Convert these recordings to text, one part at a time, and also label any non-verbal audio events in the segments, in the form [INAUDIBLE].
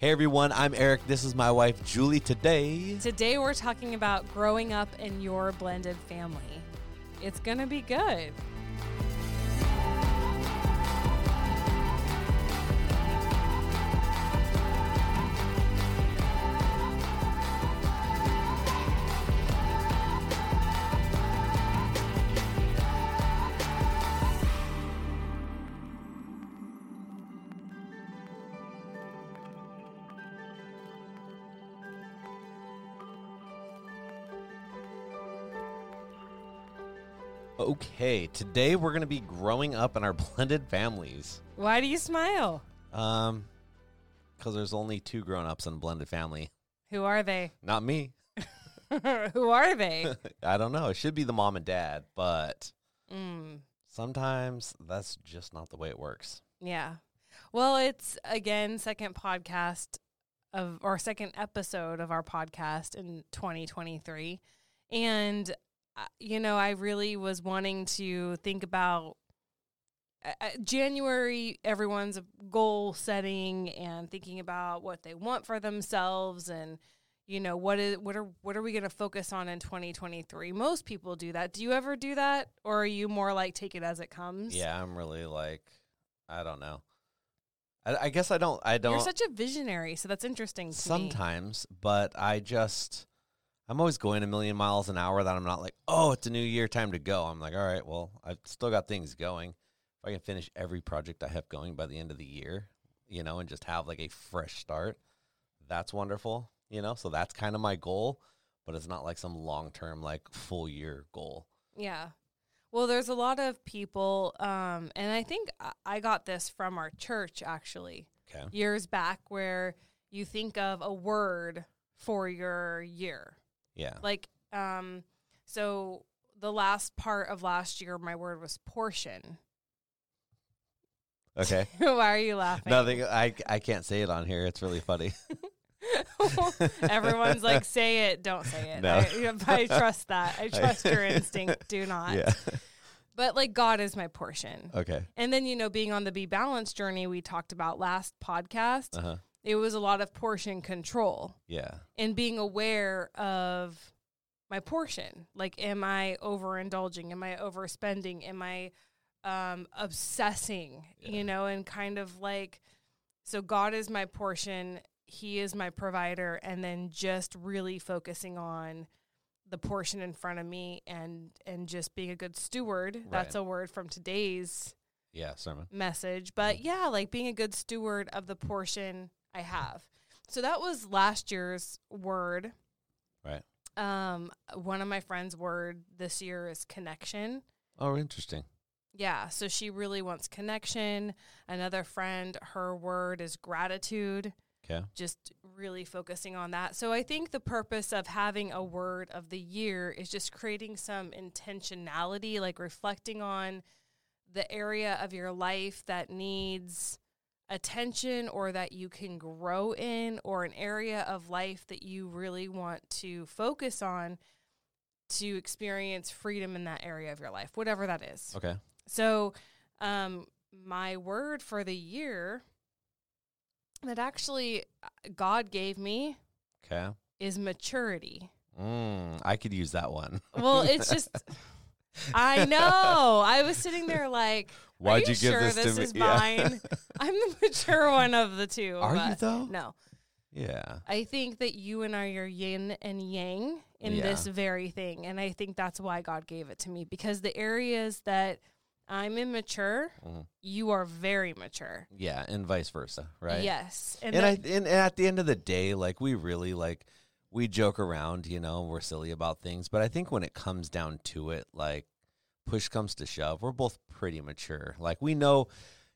Hey everyone, I'm Eric. This is my wife Julie. Today, Today we're talking about growing up in your blended family. It's going to be good. Okay, today we're going to be growing up in our [LAUGHS] blended families. Why do you smile? Um, because there's only two grown-ups in a blended family. Who are they? Not me. [LAUGHS] Who are they? [LAUGHS] I don't know. It should be the mom and dad, but Mm, sometimes that's just not the way it works. yeah. Well, it's again second podcast of or second episode of our podcast in 2023. And you know, I really was wanting to think about uh, uh, January everyone's goal setting and thinking about what they want for themselves and you know what is what are what are we going to focus on in 2023 most people do that do you ever do that or are you more like take it as it comes Yeah, I'm really like, I don't know. I, I guess I don't. I don't. you're such a visionary so that's interesting to me. sometimes, but I just I'm always going a million miles an hour that I'm not like, oh, it's a new year, time to go. I'm like, all right, well, I've still got things going. If I can finish every project I have going by the end of the year, you know, and just have like a fresh start, that's wonderful, you know. So that's kind of my goal, but it's not like some long term, like full year goal. Yeah. Well, there's a lot of people, um, and I think I- got this from our church actually Okay. years back, where you think of a word for your year. Yeah. Like, um, so the last part of last year, my word was portion. Okay. [LAUGHS] Why are you laughing? Nothing. I I can't say it on here. It's really funny. [LAUGHS] Everyone's like, [LAUGHS] say it, don't say it. No. I, I trust that. I trust your instinct. Do not. yeah. But like, God is my portion. Okay. And then, you know, being on the Be Balanced journey we talked about last podcast, Uh huh. It was a lot of portion control Yeah. and being aware of my portion. Like, am I overindulging? Am I overspending? Am I um, obsessing? Yeah. You know, and kind of like, so God is my portion, He is my provider, and then just really focusing on the portion in front of me and and just being a good steward. That's a word from today's Yeah. Sermon. message. But Mhm. yeah, like being a good steward of the portion I have. So that was last year's word. Right. Um, one of my friends' word this year is connection. Oh, interesting. Yeah, so she really wants connection. Another friend, her word is gratitude, Okay. just really focusing on that. So I think the purpose of having a word of the year is just creating some intentionality, like reflecting on the area of your life that needs attention or that you can grow in, or an area of life that you really want to focus on to experience freedom in that area of your life, whatever that is. Okay. So, um, my word for the year that actually uh, God gave me Okay. is maturity. Mm, I could use that one. Well, it's just, [LAUGHS] I know. I was sitting there like, Why'd Are you, give sure this, this to me? is Yeah. mine? [LAUGHS] I'm the mature one of the two. Are you though? No. Yeah. I think that you and I are yin and yang in Yeah. this very thing. And I think that's why God gave it to me because the areas that I'm immature, Mhm. you are very mature. Yeah, and vice versa, right? Yes. And, that- I and at the end of the day, like we really like we joke around, you know, we're silly about things, but I think when it comes down to it, like push comes to shove, we're both pretty mature. Like we know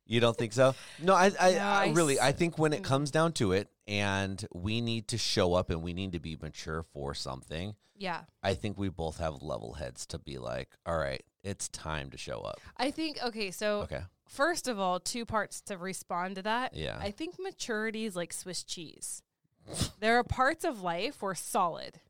you don't think so? [LAUGHS] No, I I, No, I really I think when it mm. comes down to it and we need to show up and we need to be mature for something, yeah. I think we both have level heads to be like, all right, it's time to show up. I think, okay, so Okay. first of all, two parts to respond to that. Yeah. I think maturity is like Swiss cheese. there are parts of life where solid,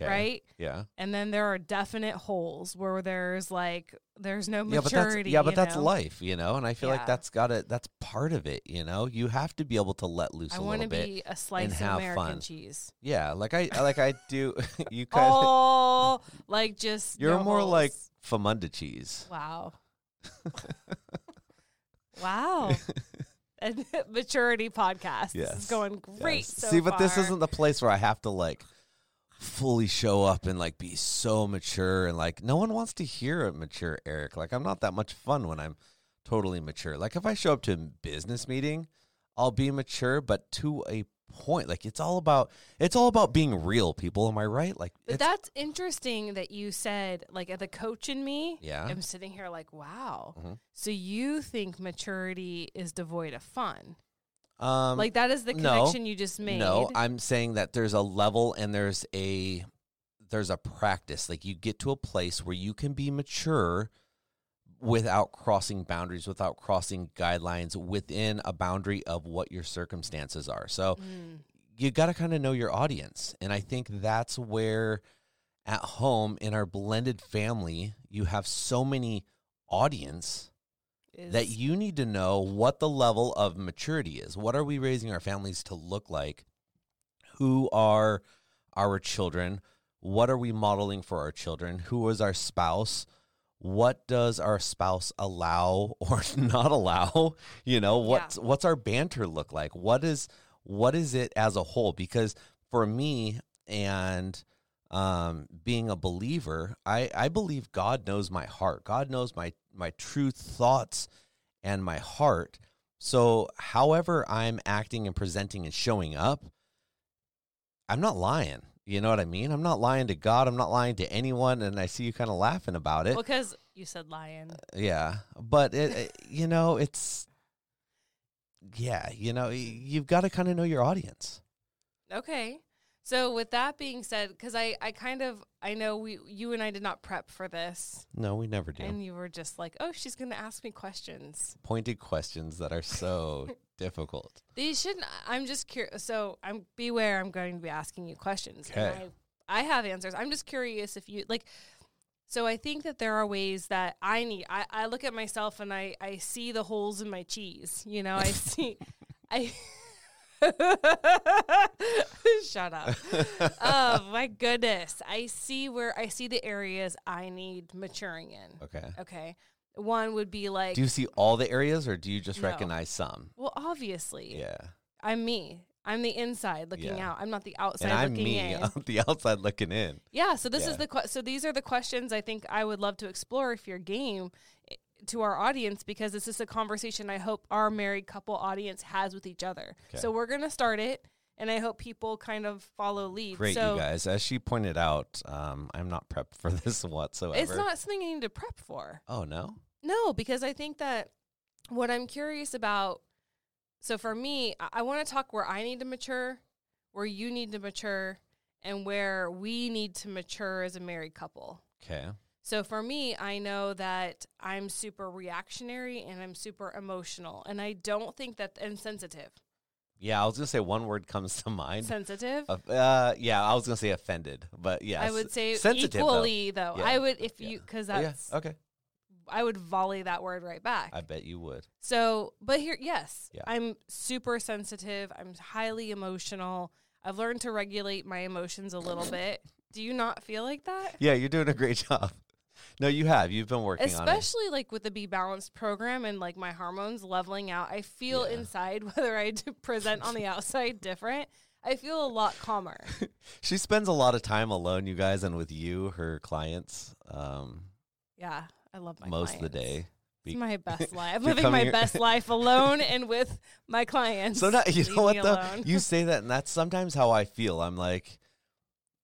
Okay. right? Yeah. And then there are definite holes where there's like there's no Yeah, but maturity. that's yeah, but that's know? life, you know. And I feel Yeah. like that's got to that's part of it, you know. You have to be able to let loose I a want to be a slice of American fun. cheese. Yeah, like I like I do. [LAUGHS] you kind of Oh, like just you're no more like holes. famunda cheese. wow, [LAUGHS] wow. [LAUGHS] Maturity podcast. This Yes. is going great. Yes. So See, but this isn't the place where I have to like fully show up and like be so mature and like no one wants to hear a mature Eric. Like I'm not that much fun when I'm totally mature. Like if I show up to a business meeting, I'll be mature, but to a point. Like it's all about it's all about being real, people. Am I right? Like But that's interesting that you said, like, the coach in me. Yeah. I'm sitting here like, wow. Mhm. So you think maturity is devoid of fun? Um like that is the no. connection you just made. No, I'm saying that there's a level and there's a there's a practice. Like you get to a place where you can be mature without crossing boundaries, without crossing guidelines within a boundary of what your circumstances are. So Mm. you got to kind of know your audience. And I think that's where at home in our blended family, you have so many audience that Is- you need to know what the level of maturity is. What are we raising our families to look like? Who are our children? What are we modeling for our children? Who is our spouse? What does our spouse allow [LAUGHS] or not allow? You know, what's what's our banter look like? What is what is it as a whole? Because for me and um, being a believer, I, I believe God knows my heart. God knows my my true thoughts and my heart. So, however I'm acting and presenting and showing up, I'm not lying. You know what I mean? I'm not lying to God. I'm not lying to anyone. And I see you kind of laughing about it. because you said lion. Uh, yeah, but it, it you know it's yeah, you know you've got to kind of know your audience. Okay. So with that being said, because I, I kind of I know we you and I did not prep for this, No, we never do. and you were just like, oh, she's going to ask me questions. Pointed questions that are so [LAUGHS] difficult. These shouldn't. I'm just curious. So I'm beware. I'm going to be asking you questions. and Okay. I, I have answers. I'm just curious if you like. So I think that there are ways that I need. I, I look at myself and I I see the holes in my cheese. You know, I [LAUGHS] see. I. [LAUGHS] Shut up. oh my goodness. I see where I see the areas I need maturing in. Okay. Okay. One would be like, Do you see all the areas or do you just No. recognize some? well, obviously, Yeah. I'm me. I'm the inside looking Yeah. out. I'm not the outside And I'm looking me in. on the outside looking in. yeah. So this Yeah. is the que- so these are the questions I think I would love to explore if you're game to our audience because this is a conversation I hope our married couple audience has with each other. Okay. So we're gonna start it, and I hope people kind of follow lead. Great, so you guys. As she pointed out, um, I'm not prepped for [LAUGHS] this whatsoever. it's not something you need to prep for. Oh no. No, because I think that what I'm curious about. So for me, I, I want to talk where I need to mature, where you need to mature, and where we need to mature as a married couple. Okay. So for me, I know that I'm super reactionary and I'm super emotional, and I don't think that and sensitive. Yeah, I was gonna say one word comes to mind. Sensitive. Uh, yeah, I was gonna say offended, but yeah, I would say sensitive, though. equally though. Yeah. I would if Yeah. you because Oh, yeah. that's Okay. I would volley that word right back. I bet you would. So, but here, yes, Yeah. I'm super sensitive. I'm highly emotional. I've learned to regulate my emotions a little bit. Do you not feel like that? Yeah, you're doing a great [LAUGHS] job. No, you have. You've been working on it. Especially like with the Be Balanced program and like my hormones leveling out. I feel Yeah. inside [LAUGHS] whether I present on the [LAUGHS] outside different. I feel a lot calmer. [LAUGHS] She spends a lot of time alone, you guys, and with you, her clients, um, Yeah, I love my most of the clients. day. It's Be- my best life. I'm living my best life alone and with my clients. So not, you Leave know what though? You say that, and that's sometimes how I feel. I'm like,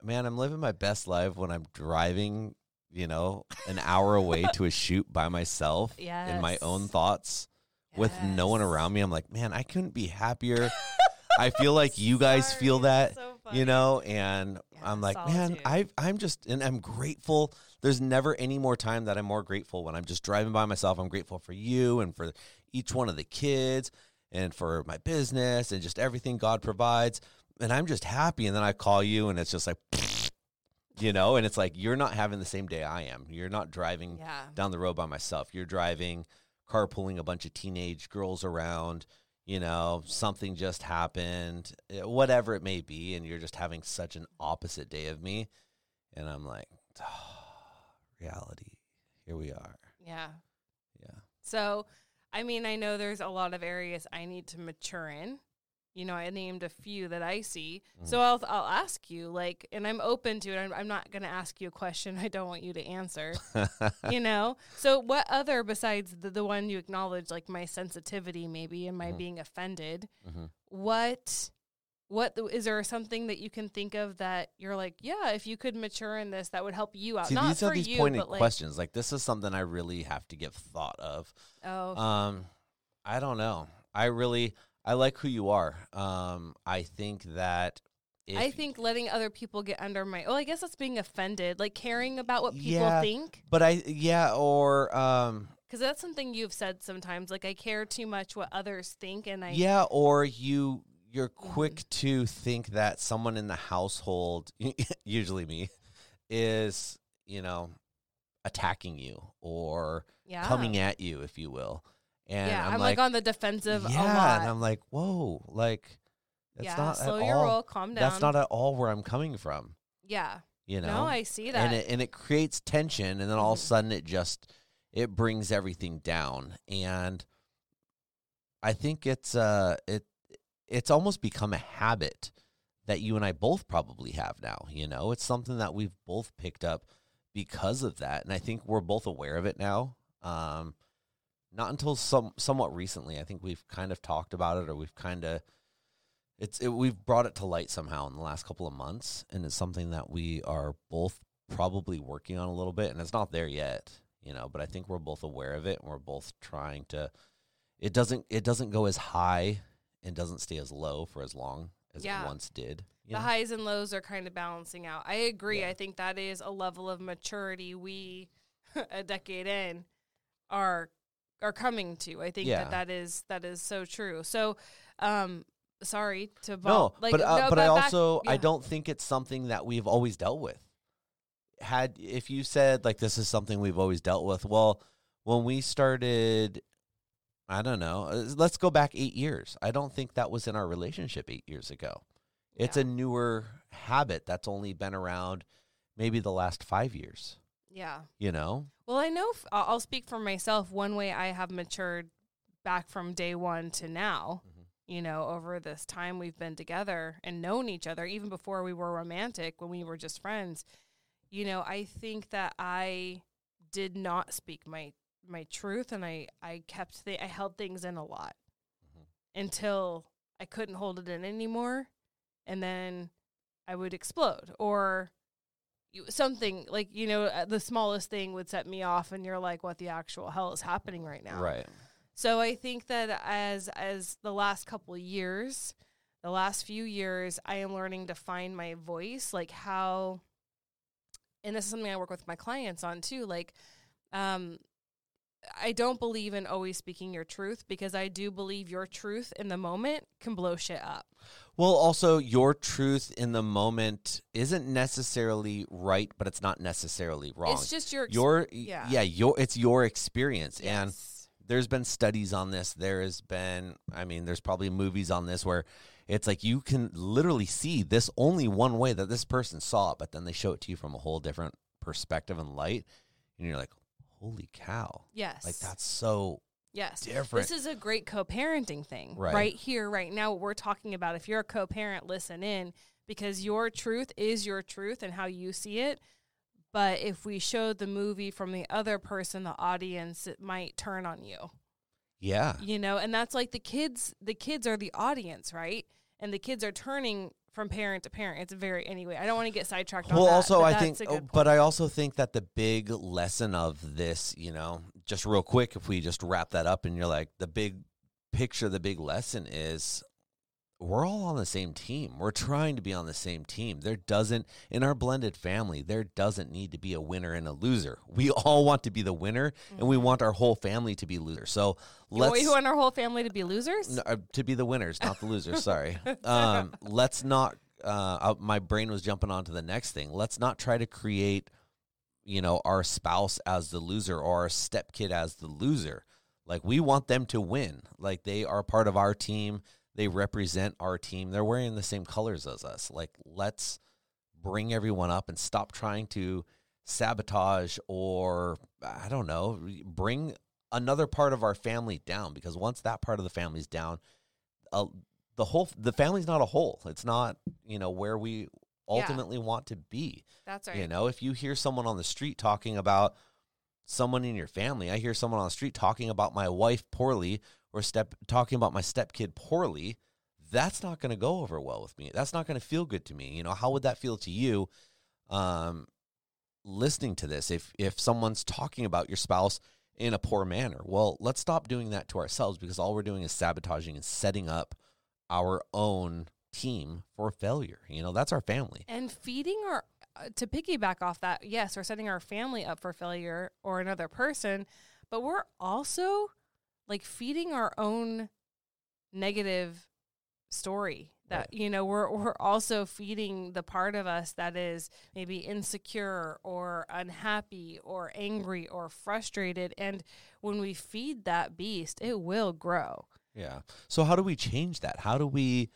man, I'm living my best life when I'm driving, you know, an hour away to a shoot by myself [LAUGHS] in my own Yes. thoughts with no one around me. I'm like, man, I couldn't be happier. [LAUGHS] I feel like you guys Sorry, feel that, so you know, and Yeah, I'm like, man, solitude. I I'm just and I'm grateful. There's never any more time that I'm more grateful when I'm just driving by myself. I'm grateful for you and for each one of the kids and for my business and just everything God provides. And I'm just happy. And then I call you and it's just like, [LAUGHS] you know, and it's like you're not having the same day I am. You're not driving Yeah. down the road by myself. You're driving, carpooling a bunch of teenage girls around. You know, something just happened, eh, whatever it may be, and you're just having such an opposite day of me. And I'm like, reality. Here we are. Yeah. Yeah. So, I mean, I know there's a lot of areas I need to mature in. You know, I named a few that I see. Mm. So I'll I'll ask you like, and I'm open to it. I'm, I'm not going to ask you a question [LAUGHS] I don't want you to answer. [LAUGHS] you know. So what other besides the the one you acknowledge, like my sensitivity maybe and my Mhm. being offended? Mhm. What what th- is there something that you can think of that you're like, yeah, if you could mature in this, that would help you out. See, Not these for are these you, pointed but like, questions. Like, this is something I really have to give thought of. oh, Um, I don't know. I really, I like who you are. Um, I think that I think letting other people get under my oh, I guess that's being offended, like caring about what people Yeah. think. but I, yeah, or um, Because that's something you've said sometimes. Like I care too much what others think, and I yeah, or you, you're Mm-hmm. quick to think that someone in the household, [LAUGHS] usually me, is you know attacking you or yeah coming at you, if you will. And yeah. I'm, I'm, like, on the defensive yeah, a lot. and I'm like, whoa, like that's yeah, not slow at your all. roll, calm down. That's not at all where I'm coming from. yeah. You know, No, I see that. and it and it creates tension, and then all of a Mhm. sudden it just it brings everything down, and I think it's uh it it's almost become a habit that you and I both probably have now. You know, it's something that we've both picked up because of that, and I think we're both aware of it now. Um, not until some somewhat recently, I think we've kind of talked about it, or we've kind of it's it, we've brought it to light somehow in the last couple of months, and it's something that we are both probably working on a little bit, and it's not there yet, you know. But I think we're both aware of it, and we're both trying to. It doesn't it doesn't go as high and doesn't stay as low for as long as Yeah. it once did. you the know? highs and lows are kind of balancing out. I agree. Yeah. I think that is a level of maturity we, [LAUGHS] a decade in, are are coming to. I think Yeah. that that is that is so true. So, um, sorry to No, like, but uh, no, but I back- also I don't think it's something that we've always dealt with. Had if you said like this is something we've always dealt with, well, when we started, I don't know. uh, Let's go back eight years. I don't think that was in our relationship eight years ago. It's Yeah. a newer habit that's only been around maybe the last five years. yeah. You know, Well, I know. F- I'll speak for myself. One way I have matured back from day one to now, Mhm. you know, over this time we've been together and known each other, even before we were romantic, when we were just friends, you know, I think that I did not speak my my truth, and I I kept the I held things in a lot Mhm. until I couldn't hold it in anymore, and then I would explode or something like you know uh, the smallest thing would set me off and you're like what the actual hell is happening right now right? so i think that as as the last couple of years the last few years i am learning to find my voice like how and this is something i work with my clients on too like um I don't believe in always speaking your truth because I do believe your truth in the moment can blow shit up. Well, also your truth in the moment isn't necessarily right, but it's not necessarily wrong. It's just your ex- your yeah. yeah. your it's your experience and there's been studies on this there has been i mean there's probably movies on this where it's like you can literally see this only one way that this person saw it but then they show it to you from a whole different perspective and light and you're like, holy cow. Yes. Like that's so Yes. different. This is a great co-parenting thing. Right. Right here, right now, what we're talking about. If you're a co-parent, listen in because your truth is your truth and how you see it. But if we showed the movie from the other person, the audience, it might turn on you. yeah. You know, and that's like the kids the kids are the audience, right? And the kids are turning from parent to parent. It's very anyway. I don't want to get sidetracked on Well, that. also, I think, oh, but. I oh, also think that the big lesson of this, you know, just real quick, if we just wrap that up and you're like, the big picture, the big lesson is we're all on the same team. We're trying to be on the same team. There doesn't, in our blended family, there doesn't need to be a winner and a loser. We [LAUGHS] all want to be the winner and we want our whole family to be losers. So let's. we want our whole family to be losers. No, uh, to be the winners, not the losers. Sorry. [LAUGHS] Um, let's not. Uh, uh, my brain was jumping on to the next thing. Let's not try to create, you know, our spouse as the loser or our stepkid as the loser. Like we want them to win. Like they are part of our team. They represent our team. They're wearing the same colors as us. Like let's bring everyone up and stop trying to sabotage or I don't know, bring another part of our family down because once that part of the family's down, uh, the whole the family's not a whole. It's not you know where we ultimately want to be. That's right. You know, if you hear someone on the street talking about someone in your family, I hear someone on the street talking about my wife poorly or step talking about my stepkid poorly. That's not going to go over well with me. That's not going to feel good to me. You know, how would that feel to you? Um, listening to this, if if someone's talking about your spouse in a poor manner, well, let's stop doing that to ourselves because all we're doing is sabotaging and setting up our own team for failure. You know, that's our family. And feeding our, uh, to piggyback off that, yes, we're setting our family up for failure or another person, but we're also like feeding our own negative story that you know we're we're also feeding the part of us that is maybe insecure or unhappy or angry or frustrated and when we feed that beast it will grow Yeah. So how do we change that? How do we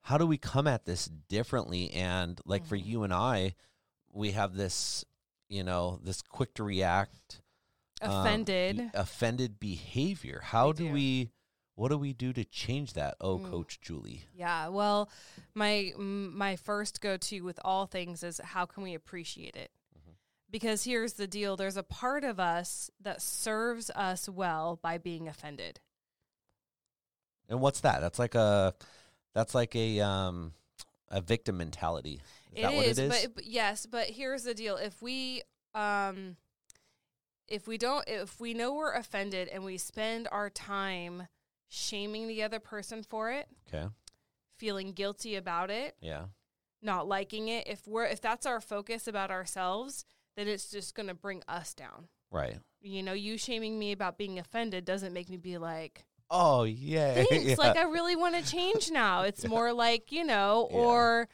how do we come at this differently and like for Mhm. you and I we have this, you know, this quick to react offended be- offended behavior. How do do. we what do we do to change that? Oh, Mm. coach Julie. Yeah, well, my my first go to with all things is how can we appreciate it? Mhm. Because here's the deal: there's a part of us that serves us well by being offended. And what's that? That's like a that's like a um a victim mentality. Is that what it is? But, but yes, but here's the deal: if we um, if we don't, if we know we're offended and we spend our time shaming the other person for it, okay. feeling guilty about it, Yeah. not liking it, if we're if that's our focus about ourselves, then it's just going to bring us down. Right. You know, you shaming me about being offended doesn't make me be like, Oh, yeah. [LAUGHS] thanks, yeah. like I really want to change now. [LAUGHS] It's more like, you know, Yeah. or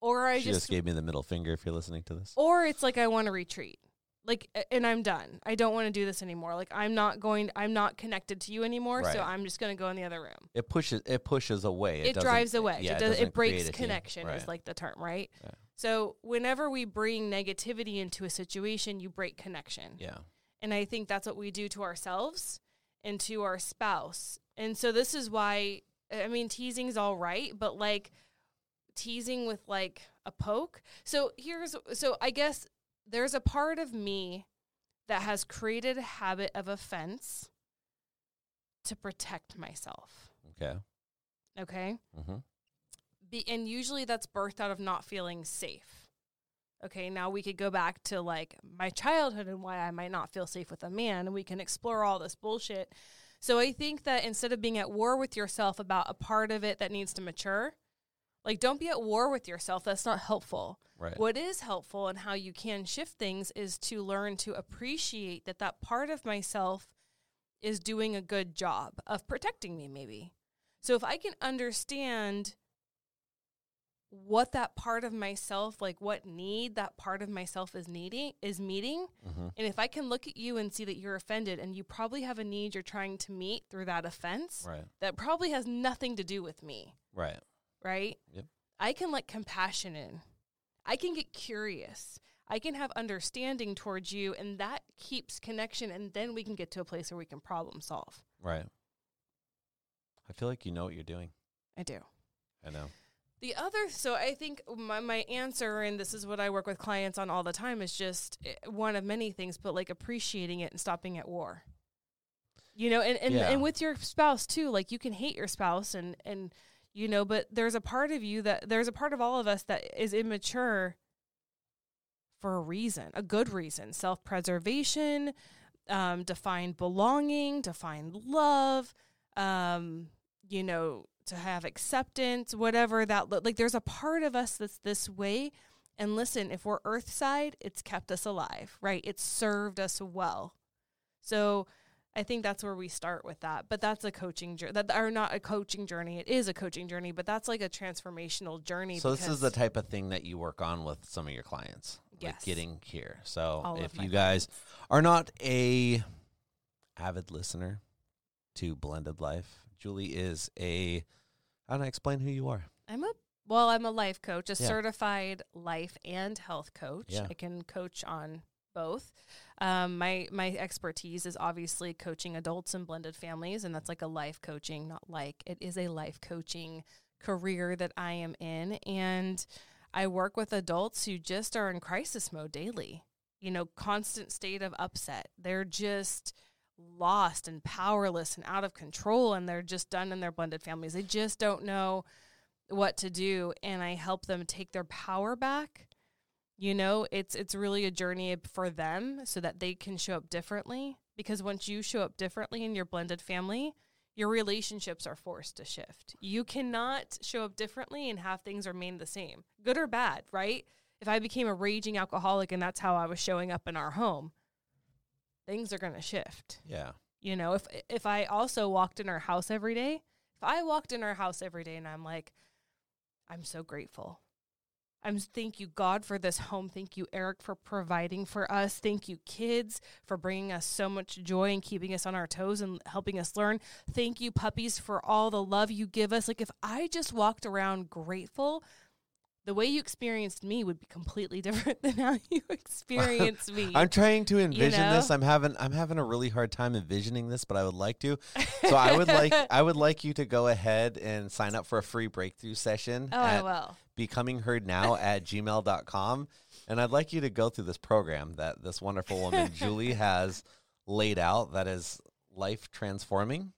or I just, just, gave me the middle finger if you're listening to this. or it's like I want to retreat. Like and I'm done. I don't want to do this anymore. Like I'm not going I'm not connected to you anymore, so I'm just going to go in the other room. It pushes it pushes away. It, doesn't- drives away. Yeah, it, does, doesn't it breaks create a team. connection is like the term, right? Yeah. So whenever we bring negativity into a situation, you break connection. Yeah. And I think that's what we do to ourselves and to our spouse. And so this is why I mean teasing's all right, but like teasing with like a poke. So here's so I guess there's a part of me that has created a habit of offense to protect myself. Okay. Okay? Mm-hmm. Be, and usually that's birthed out of not feeling safe. Okay, now we could go back to like my childhood and why I might not feel safe with a man, and we can explore all this bullshit. So I think that instead of being at war with yourself about a part of it that needs to mature, like don't be at war with yourself. That's not helpful. Right. What is helpful and how you can shift things is to learn to appreciate that that part of myself is doing a good job of protecting me, maybe. So if I can understand what that part of myself, like what need that part of myself is needing, is meeting, Mm-hmm. and if I can look at you and see that you're offended and you probably have a need you're trying to meet through that offense, Right. that probably has nothing to do with me Right. Right? Yep. I can let compassion in. I can get curious. I can have understanding towards you, and that keeps connection, and then we can get to a place where we can problem solve. Right. I feel like you know what you're doing. I do. I know. The other, so I think my, my answer, and this is what I work with clients on all the time, is just eh, one of many things, but like appreciating it and stopping at war. You know, and, and, Yeah. and with your spouse too, like you can hate your spouse and, and, you know, but there's a part of you that there's a part of all of us that is immature for a reason, a good reason, self preservation, um, define belonging, define love, um, you know, to have acceptance, whatever that like. There's a part of us that's this way. And listen, if we're earth side, it's kept us alive, right? It's served us well. So I think that's where we start with that. But that's a coaching journey. That are not a coaching journey. It is a coaching journey, but that's like a transformational journey. So this is the type of thing that you work on with some of your clients. Like Yes. getting here. So All if you guys clients. are not a avid listener to Blended Life, Julie is a how do I explain who you are? I'm a well, I'm a life coach, a Yeah. certified life and health coach. Yeah. I can coach on both. Um, my my expertise is obviously coaching adults and blended families, and that's like a life coaching, not like it is a life coaching career that I am in, and I work with adults who just are in crisis mode daily. You know, constant state of upset. They're just lost and powerless and out of control, and they're just done in their blended families. They just don't know what to do and I help them take their power back. You know, it's it's really a journey for them so that they can show up differently because once you show up differently in your blended family, your relationships are forced to shift. You cannot show up differently and have things remain the same. Good or bad, right? If I became a raging alcoholic and that's how I was showing up in our home, things are going to shift. Yeah. You know, if if I also walked in our house every day, if I walked in our house every day and I'm like, I'm so grateful. I'm thank you God for this home. Thank you Eric for providing for us. Thank you kids for bringing us so much joy and keeping us on our toes and helping us learn. Thank you puppies for all the love you give us. Like if I just walked around grateful, the way you experienced me would be completely [LAUGHS] different than how you [LAUGHS] experience me. I'm trying to envision this. know? I'm having I'm having a really hard time envisioning this, but I would like to. [LAUGHS] So I would like I would like you to go ahead and sign up for a free breakthrough session Oh, I will. Becoming heard now [LAUGHS] at gmail.com. And I'd like you to go through this program that this wonderful woman [LAUGHS] Julie has laid out that is life transforming.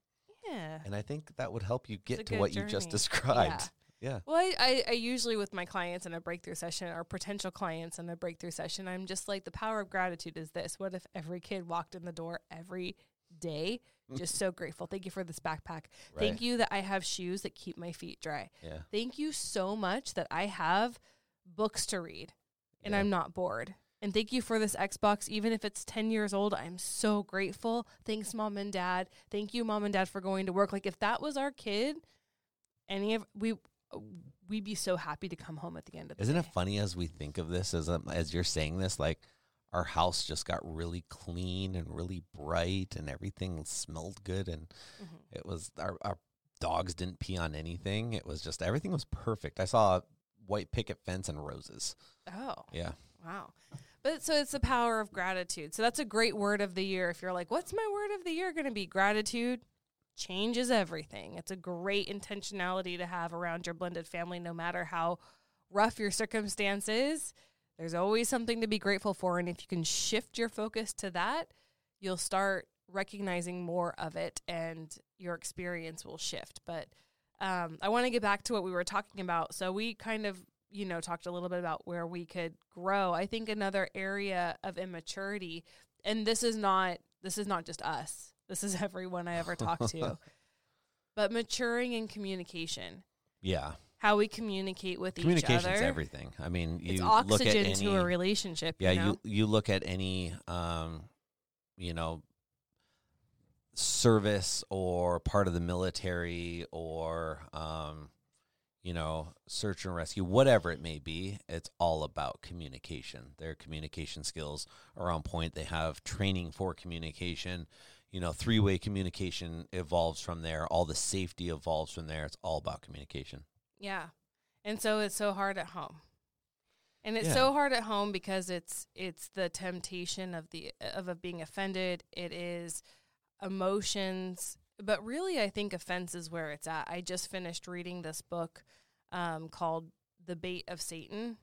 Yeah. And I think that would help you get to what you just journey. described. Yeah. Well, I, I, I usually with my clients in a breakthrough session or potential clients in a breakthrough session, I'm just like the power of gratitude is this. What if every kid walked in the door every day? [LAUGHS] Just so grateful. Thank you for this backpack. Right. Thank you that I have shoes that keep my feet dry. Yeah. Thank you so much that I have books to read and Yeah. I'm not bored. And thank you for this Xbox, even if it's 10 years old. I'm so grateful. Thanks, mom and dad. Thank you, mom and dad, for going to work. Like, if that was our kid, any of we, we'd be so happy to come home at the end of the Isn't day. it funny as we think of this as um, as you're saying this like our house just got really clean and really bright and everything smelled good and Mhm. it was our our dogs didn't pee on anything. It was just everything was perfect. I saw a white picket fence and roses. Oh, Yeah. wow. But so it's the power of gratitude. So that's a great word of the year. If you're like, what's my word of the year going to be? Gratitude changes everything. It's a great intentionality to have around your blended family, no matter how rough your circumstances. There's always something to be grateful for. And if you can shift your focus to that, you'll start recognizing more of it and your experience will shift. But um, I want to get back to what we were talking about. So we kind of, you know, talked a little bit about where we could grow. I think another area of immaturity, and this is not this is not just us. This is [LAUGHS] everyone I ever talk to. [LAUGHS] but maturing in communication, Yeah. How we communicate with each other. Communication's other. everything. I mean, you it's look at oxygen any to a relationship. Yeah, you, know? you you look at any um, you know, service or part of the military or um, you know, search and rescue, whatever it may be, it's all about communication. Their communication skills are on point. They have training for communication. You know, three way communication evolves from there. All the safety evolves from there. It's all about communication. Yeah. And so it's so hard at home. And it's Yeah. so hard at home because it's it's the temptation of the of, of being offended. It is emotions, but really, I think offense is where it's at. I just finished reading this book um, called "The Bait of Satan."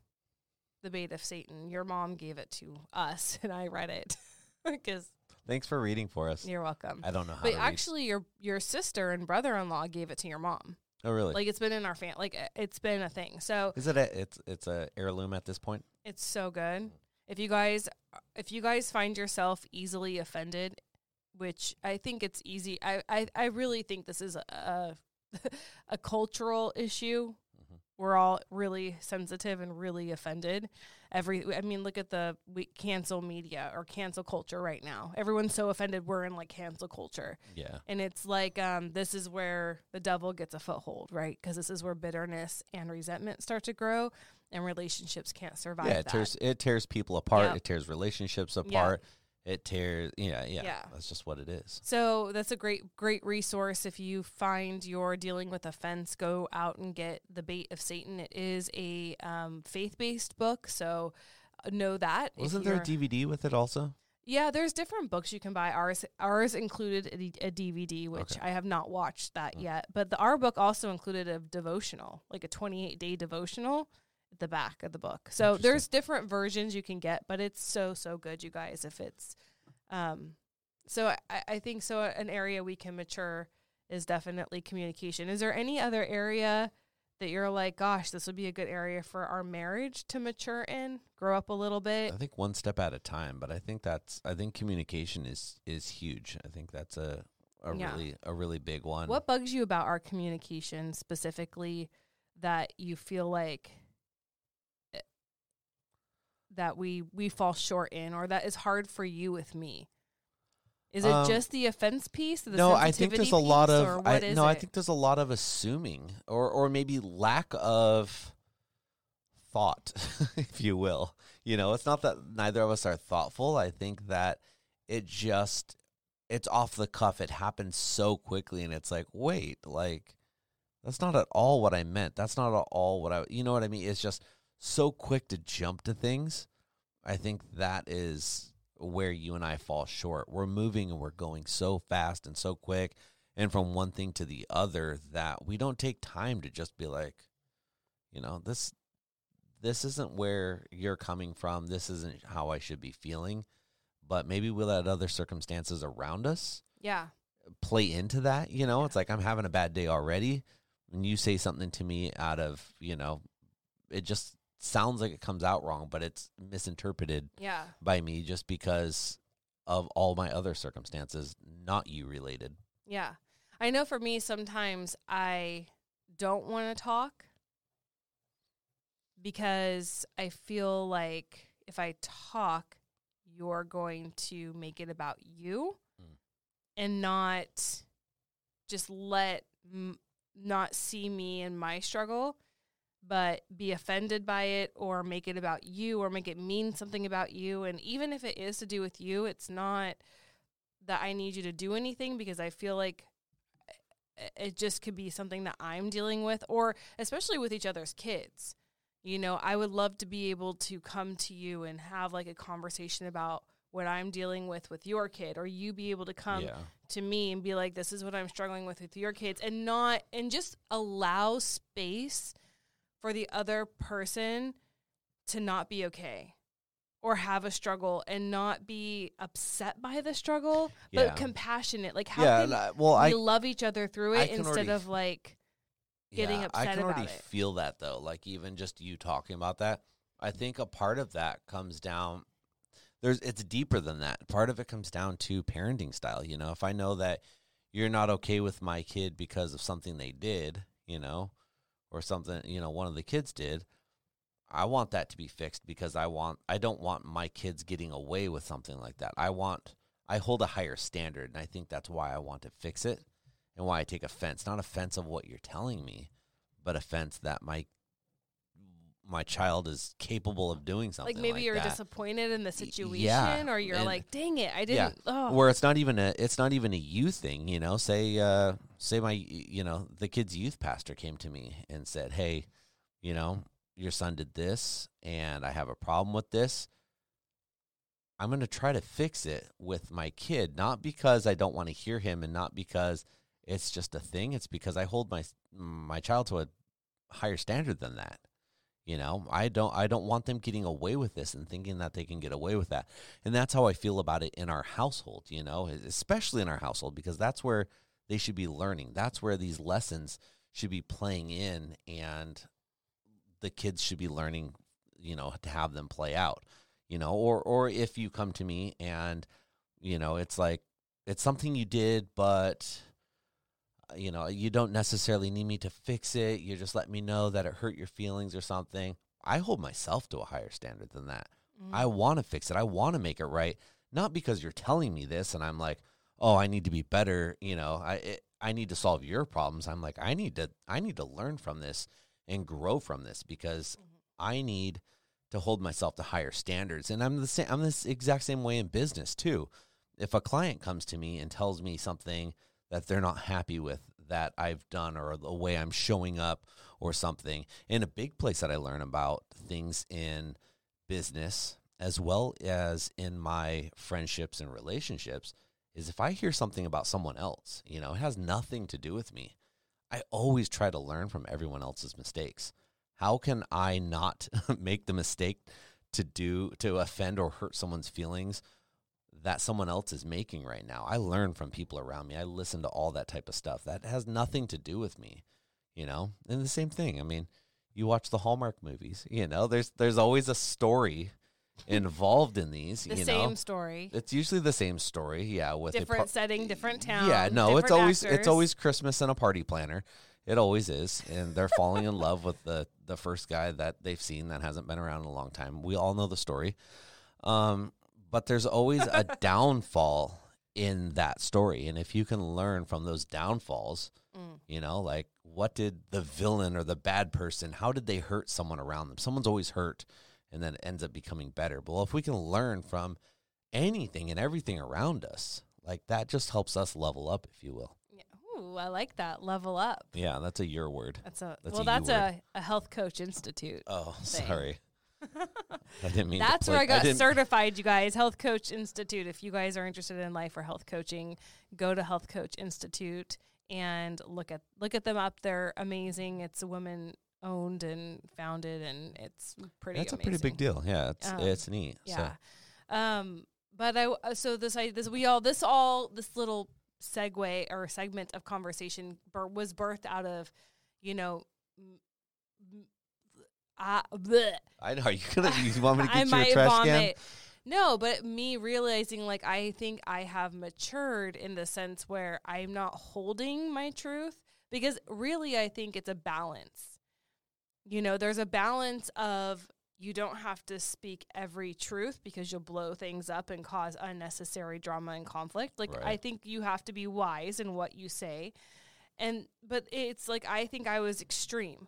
The Bait of Satan. Your mom gave it to us, [LAUGHS] and I read it [LAUGHS] because Thanks for reading for us. you're welcome. I don't know how But actually, your your sister and brother in law gave it to your mom. Oh, really? Like it's been in our family. Like it's been a thing. So Is it a it's it's a heirloom at this point? It's so good. Hmm. If you guys if you guys find yourself easily offended, which I think it's easy. I I, I really think this is a a, [LAUGHS] a cultural issue. We're all really sensitive and really offended. Every I mean, look at the we cancel media or cancel culture right now. Everyone's so offended we're in like cancel culture. Yeah. And it's like um, this is where the devil gets a foothold, right? Because this is where bitterness and resentment start to grow, and relationships can't survive. Yeah, it that. tears it tears people apart. Yep. It tears relationships apart. It tears yeah, yeah, Yeah. That's just what it is. So that's a great, great resource. If you find you're dealing with offense, go out and get the Bait of Satan. It is a um, faith-based book, so uh, know that. Wasn't there a DVD with it also? Yeah, there's different books you can buy. Ours ours included a DVD, which Okay. I have not watched that Mm. yet. But the our book also included a devotional, like a 28 day devotional the back of the book. So there's different versions you can get, but it's so so good, you guys. If it's, um, so I, I think so. An area we can mature is definitely communication. Is there any other area? That you're like, gosh, this would be a good area for our marriage to mature in, grow up a little bit. I think one step at a time, but I think that's I think communication is is huge. I think that's a a Yeah. really a really big one. What bugs you about our communication specifically that you feel like that we we fall short in or that is hard for you with me? Is it Um, just the offense piece? The no, I think there's a lot of I, no, I think there's a lot of assuming or or maybe lack of thought, [LAUGHS] if you will. You know, it's not that neither of us are thoughtful. I think that it just it's off the cuff. It happens so quickly and it's like, wait, like that's not at all what I meant. That's not at all what I you know what I mean? It's just so quick to jump to things. I think that is where you and I fall short. We're moving and we're going so fast and so quick and from one thing to the other that we don't take time to just be like, you know, this this isn't where you're coming from. This isn't how I should be feeling. But maybe we'll let other circumstances around us yeah. play into that. You know, it's like I'm having a bad day already. And you say something to me out of, you know, it just sounds like it comes out wrong, but it's misinterpreted Yeah. by me just because of all my other circumstances, not you related. Yeah. I know for me sometimes I don't want to talk because I feel like if I talk, you're going to make it about you Mm. and not just let m- not see me and my struggle but be offended by it or make it about you or make it mean something about you and even if it is to do with you it's not that I need you to do anything because I feel like eh, it just could be something that I'm dealing with or especially with each other's kids. You know, I would love to be able to come to you and have like a conversation about what I'm dealing with with your kid or you be able to come yeah. to me and be like this is what I'm struggling with with your kids and not and just allow space for the other person to not be okay or have a struggle and not be upset by the struggle Yeah. but compassionate like how yeah. can I- well, we I love each other through it instead already of like getting I upset I can already it. feel that though. Like even just you talking about that, I think a part of that comes down. There's it's deeper than that. Part of it comes down to parenting style. You know, if I know that you're not okay with my kid because of something they did, you know, or something you know one of the kids did, I want that to be fixed because I want I don't want my kids getting away with something like that. I want I hold a higher standard, and I think that's why I want to fix it and why I take offense. Not offense of what you're telling me, but offense that my my child is capable of doing something like maybe you're that. disappointed in the situation yeah, or you're and- like dang it i didn't oh where it's not even a it's not even a you thing you know say uh say my you know the kid's youth pastor came to me and said hey you know your son did this and I have a problem with this, I'm going to try to fix it with my kid, not because I don't want to hear him and not because it's just a thing. It's because I hold my my child to a higher standard than that. You know, I don't I don't want them getting away with this and thinking that they can get away with that. And that's how I feel about it in our household, you know, especially in our household because that's where they should be learning. That's where these lessons should be playing in and the kids should be learning, you know, to have them play out you know, or or if you come to me and you know, it's like it's something you did, but you know, you don't necessarily need me to fix it. You just let me know that it hurt your feelings or something. I hold myself to a higher standard than that. Mm-hmm. I mm. want to fix it. I want to make it right, not because you're telling me this and I'm like, "Oh, I need to be better," you know, I it, I need to solve your problems. I'm like, "I need to I need to learn from this and grow from this because mm-hmm. I need to hold myself to higher standards. And I'm the same I'm this exact same way in business too. If a client comes to me and tells me something that they're not happy with that I've done or the way I'm showing up or something, in a big place that I learn about things in business as well as in my friendships and relationships is if I hear something about someone else, you know, it has nothing to do with me. I always try to learn from everyone else's mistakes how can I not [LAUGHS] make the mistake to do to offend or hurt someone's feelings that someone else is making right now? I learn from people around me. I listen to all that type of stuff. That has nothing to do with me, you know? And the same thing. I mean, you watch the Hallmark movies, you know, there's there's always a story involved in these. The you same know? story. It's usually the same story, yeah. With different par- setting, different town. Yeah, no, it's always actors. it's always Christmas and a party planner. It always is, and they're falling in love with the the first guy that they've seen that hasn't been around in a long time. We all know the story, um, but there's always a [LAUGHS] downfall in that story, and if you can learn from those downfalls, mm. you know, like what did the villain or the bad person, how did they hurt someone around them? Someone's always hurt, and then it ends up becoming better. But well, if we can learn from anything and everything around us, like that, just helps us level up, if you will. Ooh, I like that. Level up. Yeah, that's a your word. That's a that's well. A that's a, a health coach institute. Oh, [LAUGHS] thing. sorry. I didn't mean. That's where I got I certified, you guys. Health Coach Institute. If you guys are interested in life or health coaching, go to Health Coach Institute and look at look at them up. They're amazing. It's a woman owned and founded, and it's pretty. That's amazing. a pretty big deal. Yeah, it's um, it's neat. Yeah. So. Um, but I so this I this we all this all this little segue or segment of conversation bur- was birthed out of, you know, uh, I know. You gonna? You [LAUGHS] want me to get you a trash vomit. can? No, but me realizing like I think I have matured in the sense where I'm not holding my truth because really I think it's a balance. You know, there's a balance of you don't have to speak every truth because you'll blow things up and cause unnecessary drama and conflict. Like right. I think you have to be wise in what you say. And but it's like I think I was extreme.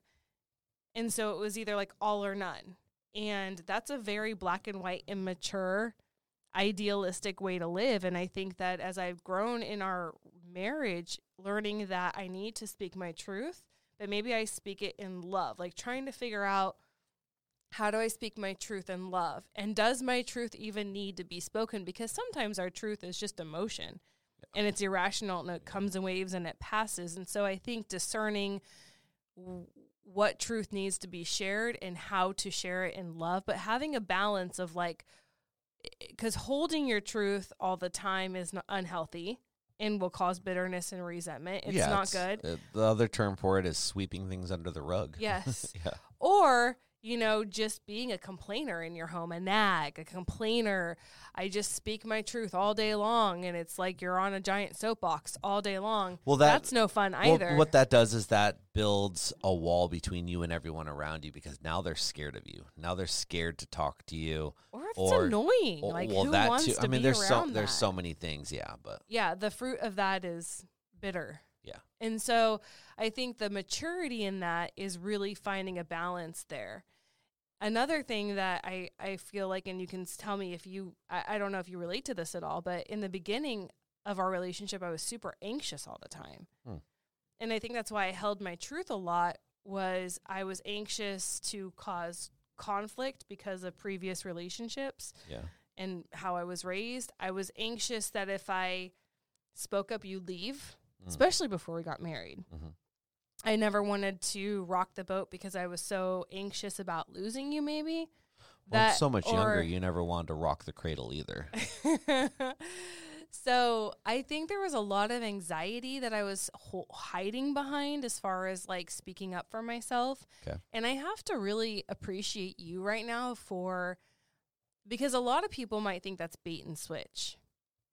And so it was either like all or none. And that's a very black and white immature idealistic way to live and I think that as I've grown in our marriage learning that I need to speak my truth, but maybe I speak it in love, like trying to figure out how do I speak my truth in love? And does my truth even need to be spoken? Because sometimes our truth is just emotion and it's irrational and it comes in waves and it passes. And so I think discerning what truth needs to be shared and how to share it in love, but having a balance of like, because holding your truth all the time is unhealthy and will cause bitterness and resentment. It's yeah, not it's, good. Uh, the other term for it is sweeping things under the rug. Yes. [LAUGHS] yeah. Or you know, just being a complainer in your home, a nag, a complainer. I just speak my truth all day long, and it's like you're on a giant soapbox all day long. Well, that, that's no fun well, either. What that does is that builds a wall between you and everyone around you because now they're scared of you. Now they're scared to talk to you. Or if or, it's annoying. Or, like well, who that wants too. to I mean, there's so that? there's so many things. Yeah, but yeah, the fruit of that is bitter. Yeah. And so I think the maturity in that is really finding a balance there another thing that I, I feel like, and you can tell me if you, I, I don't know if you relate to this at all, but in the beginning of our relationship, I was super anxious all the time. Hmm. And I think that's why I held my truth a lot was I was anxious to cause conflict because of previous relationships Yeah. and how I was raised. I was anxious that if I spoke up, you'd leave, Mm. especially before we got married. Mhm. I never wanted to rock the boat because I was so anxious about losing you, maybe. Well, that- so much younger, you never wanted to rock the cradle either. [LAUGHS] so I think there was a lot of anxiety that I was ho- hiding behind as far as like speaking up for myself. Okay. And I have to really appreciate you right now for because a lot of people might think that's bait and switch.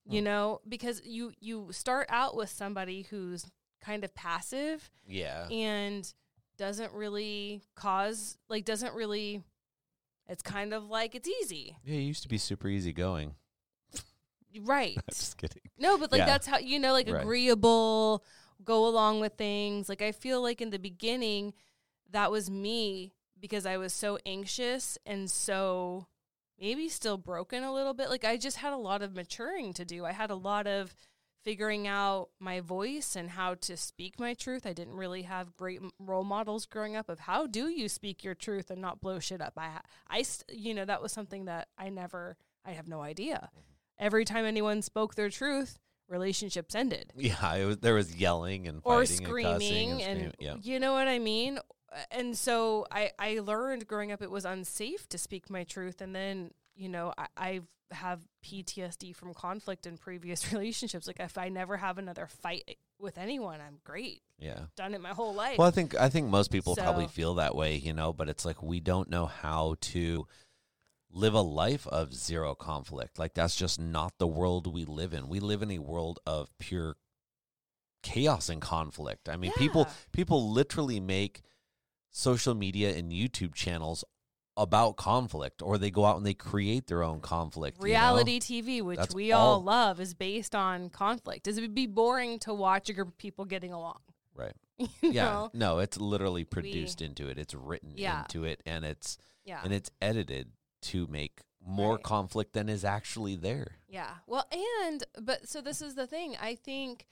You Hmm. know, because you you start out with somebody who's kind of passive Yeah. and doesn't really cause like doesn't really it's kind of like it's easy. Yeah, it used to be super easygoing. [LAUGHS] Right. I'm [LAUGHS] just kidding. No, but like Yeah. that's how you know, like Right. agreeable, go along with things. Like I feel like in the beginning, that was me because I was so anxious and so maybe still broken a little bit. Like I just had a lot of maturing to do. I had a lot of figuring out my voice and how to speak my truth. I didn't really have great role models growing up of how do you speak your truth and not blow shit up. I, I, st- you know, that was something that I never, I have no idea. Mm-hmm. Every time anyone spoke their truth, relationships ended [LAUGHS] Yeah, it was, there was yelling and or and screaming and, and, screaming. yeah. you know what I mean? And so I, I learned growing up it was unsafe to speak my truth and then, you know, I, I have PTSD from conflict in previous [LAUGHS] relationships. Like if I never have another fight with anyone, I'm great. Yeah. Done it my whole life. Well, I think I think most people probably feel that way, you know, but it's like we don't know how to live a life of zero conflict. Like that's just not the world we live in. We live in a world of pure chaos and conflict. I mean, people people literally make social media and YouTube channels about conflict or they go out and they create their own conflict. you know? Reality TV, which That's we all all- love, is based on conflict. It would be boring to watch a group of people getting along. Right. [LAUGHS] You Yeah. know? No, it's literally produced into it. It's written Yeah. into it and it's Yeah. and it's edited to make more Right. conflict than is actually there. Yeah. Well, and but so this is the thing. I think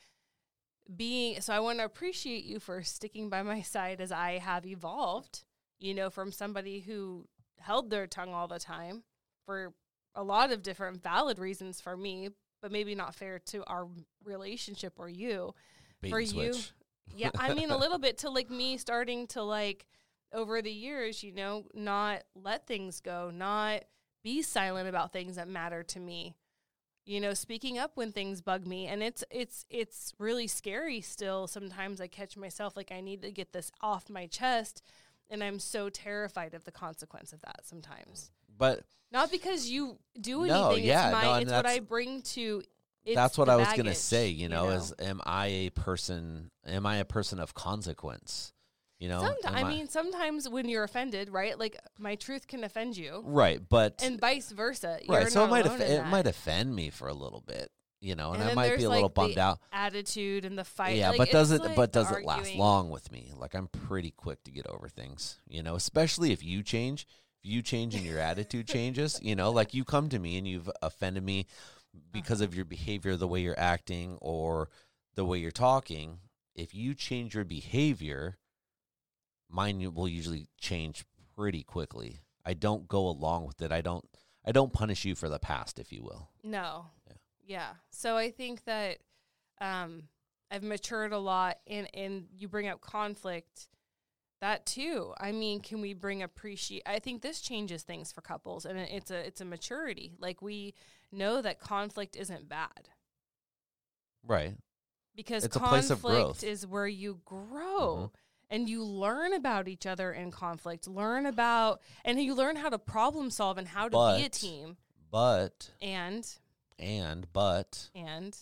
being so I want to appreciate you for sticking by my side as I have evolved, you know, from somebody who held their tongue all the time for a lot of different valid reasons for me, but maybe not fair to our relationship or you. Bait For you. Yeah, I mean a [LAUGHS] little bit to like me starting to like over the years, you know, not let things go, not be silent about things that matter to me. You know, speaking up when things bug me and it's it's it's really scary still. Sometimes I catch myself like I need to get this off my chest and I'm so terrified of the consequence of that sometimes. But Not because you do anything. No, yeah, it's my no, it's what I bring to it's that's what I was gonna say, you know, know? is am I a person am I a person of consequence? You know? Sometimes, Am I mean, sometimes when you're offended, right? Like my truth can offend you, Right, but and vice versa. Right, so it might in it might offend me for a little bit, you know, and, And I might be a little like, bummed out. attitude and the fight. Yeah, like, but does it like but does it last long with me? Like I'm pretty quick to get over things, you know, especially if you change, if you change and your attitude changes, you know, like you come to me and you've offended me because of your behavior, the way you're acting or the way you're talking. If you change your behavior, mine will usually change pretty quickly. I don't go along with it. I don't I don't punish you for the past, if you will. No. Yeah. So I think that um, I've matured a lot, and and you bring up conflict. That too. I mean, can we bring appreciate? I think this changes things for couples, and it's a it's a maturity. Like we know that conflict isn't bad. Right. because It's a conflict place of growth. is where you grow Mhm. and you learn about each other in conflict learn about and you learn how to problem solve and how to be a team But and and but and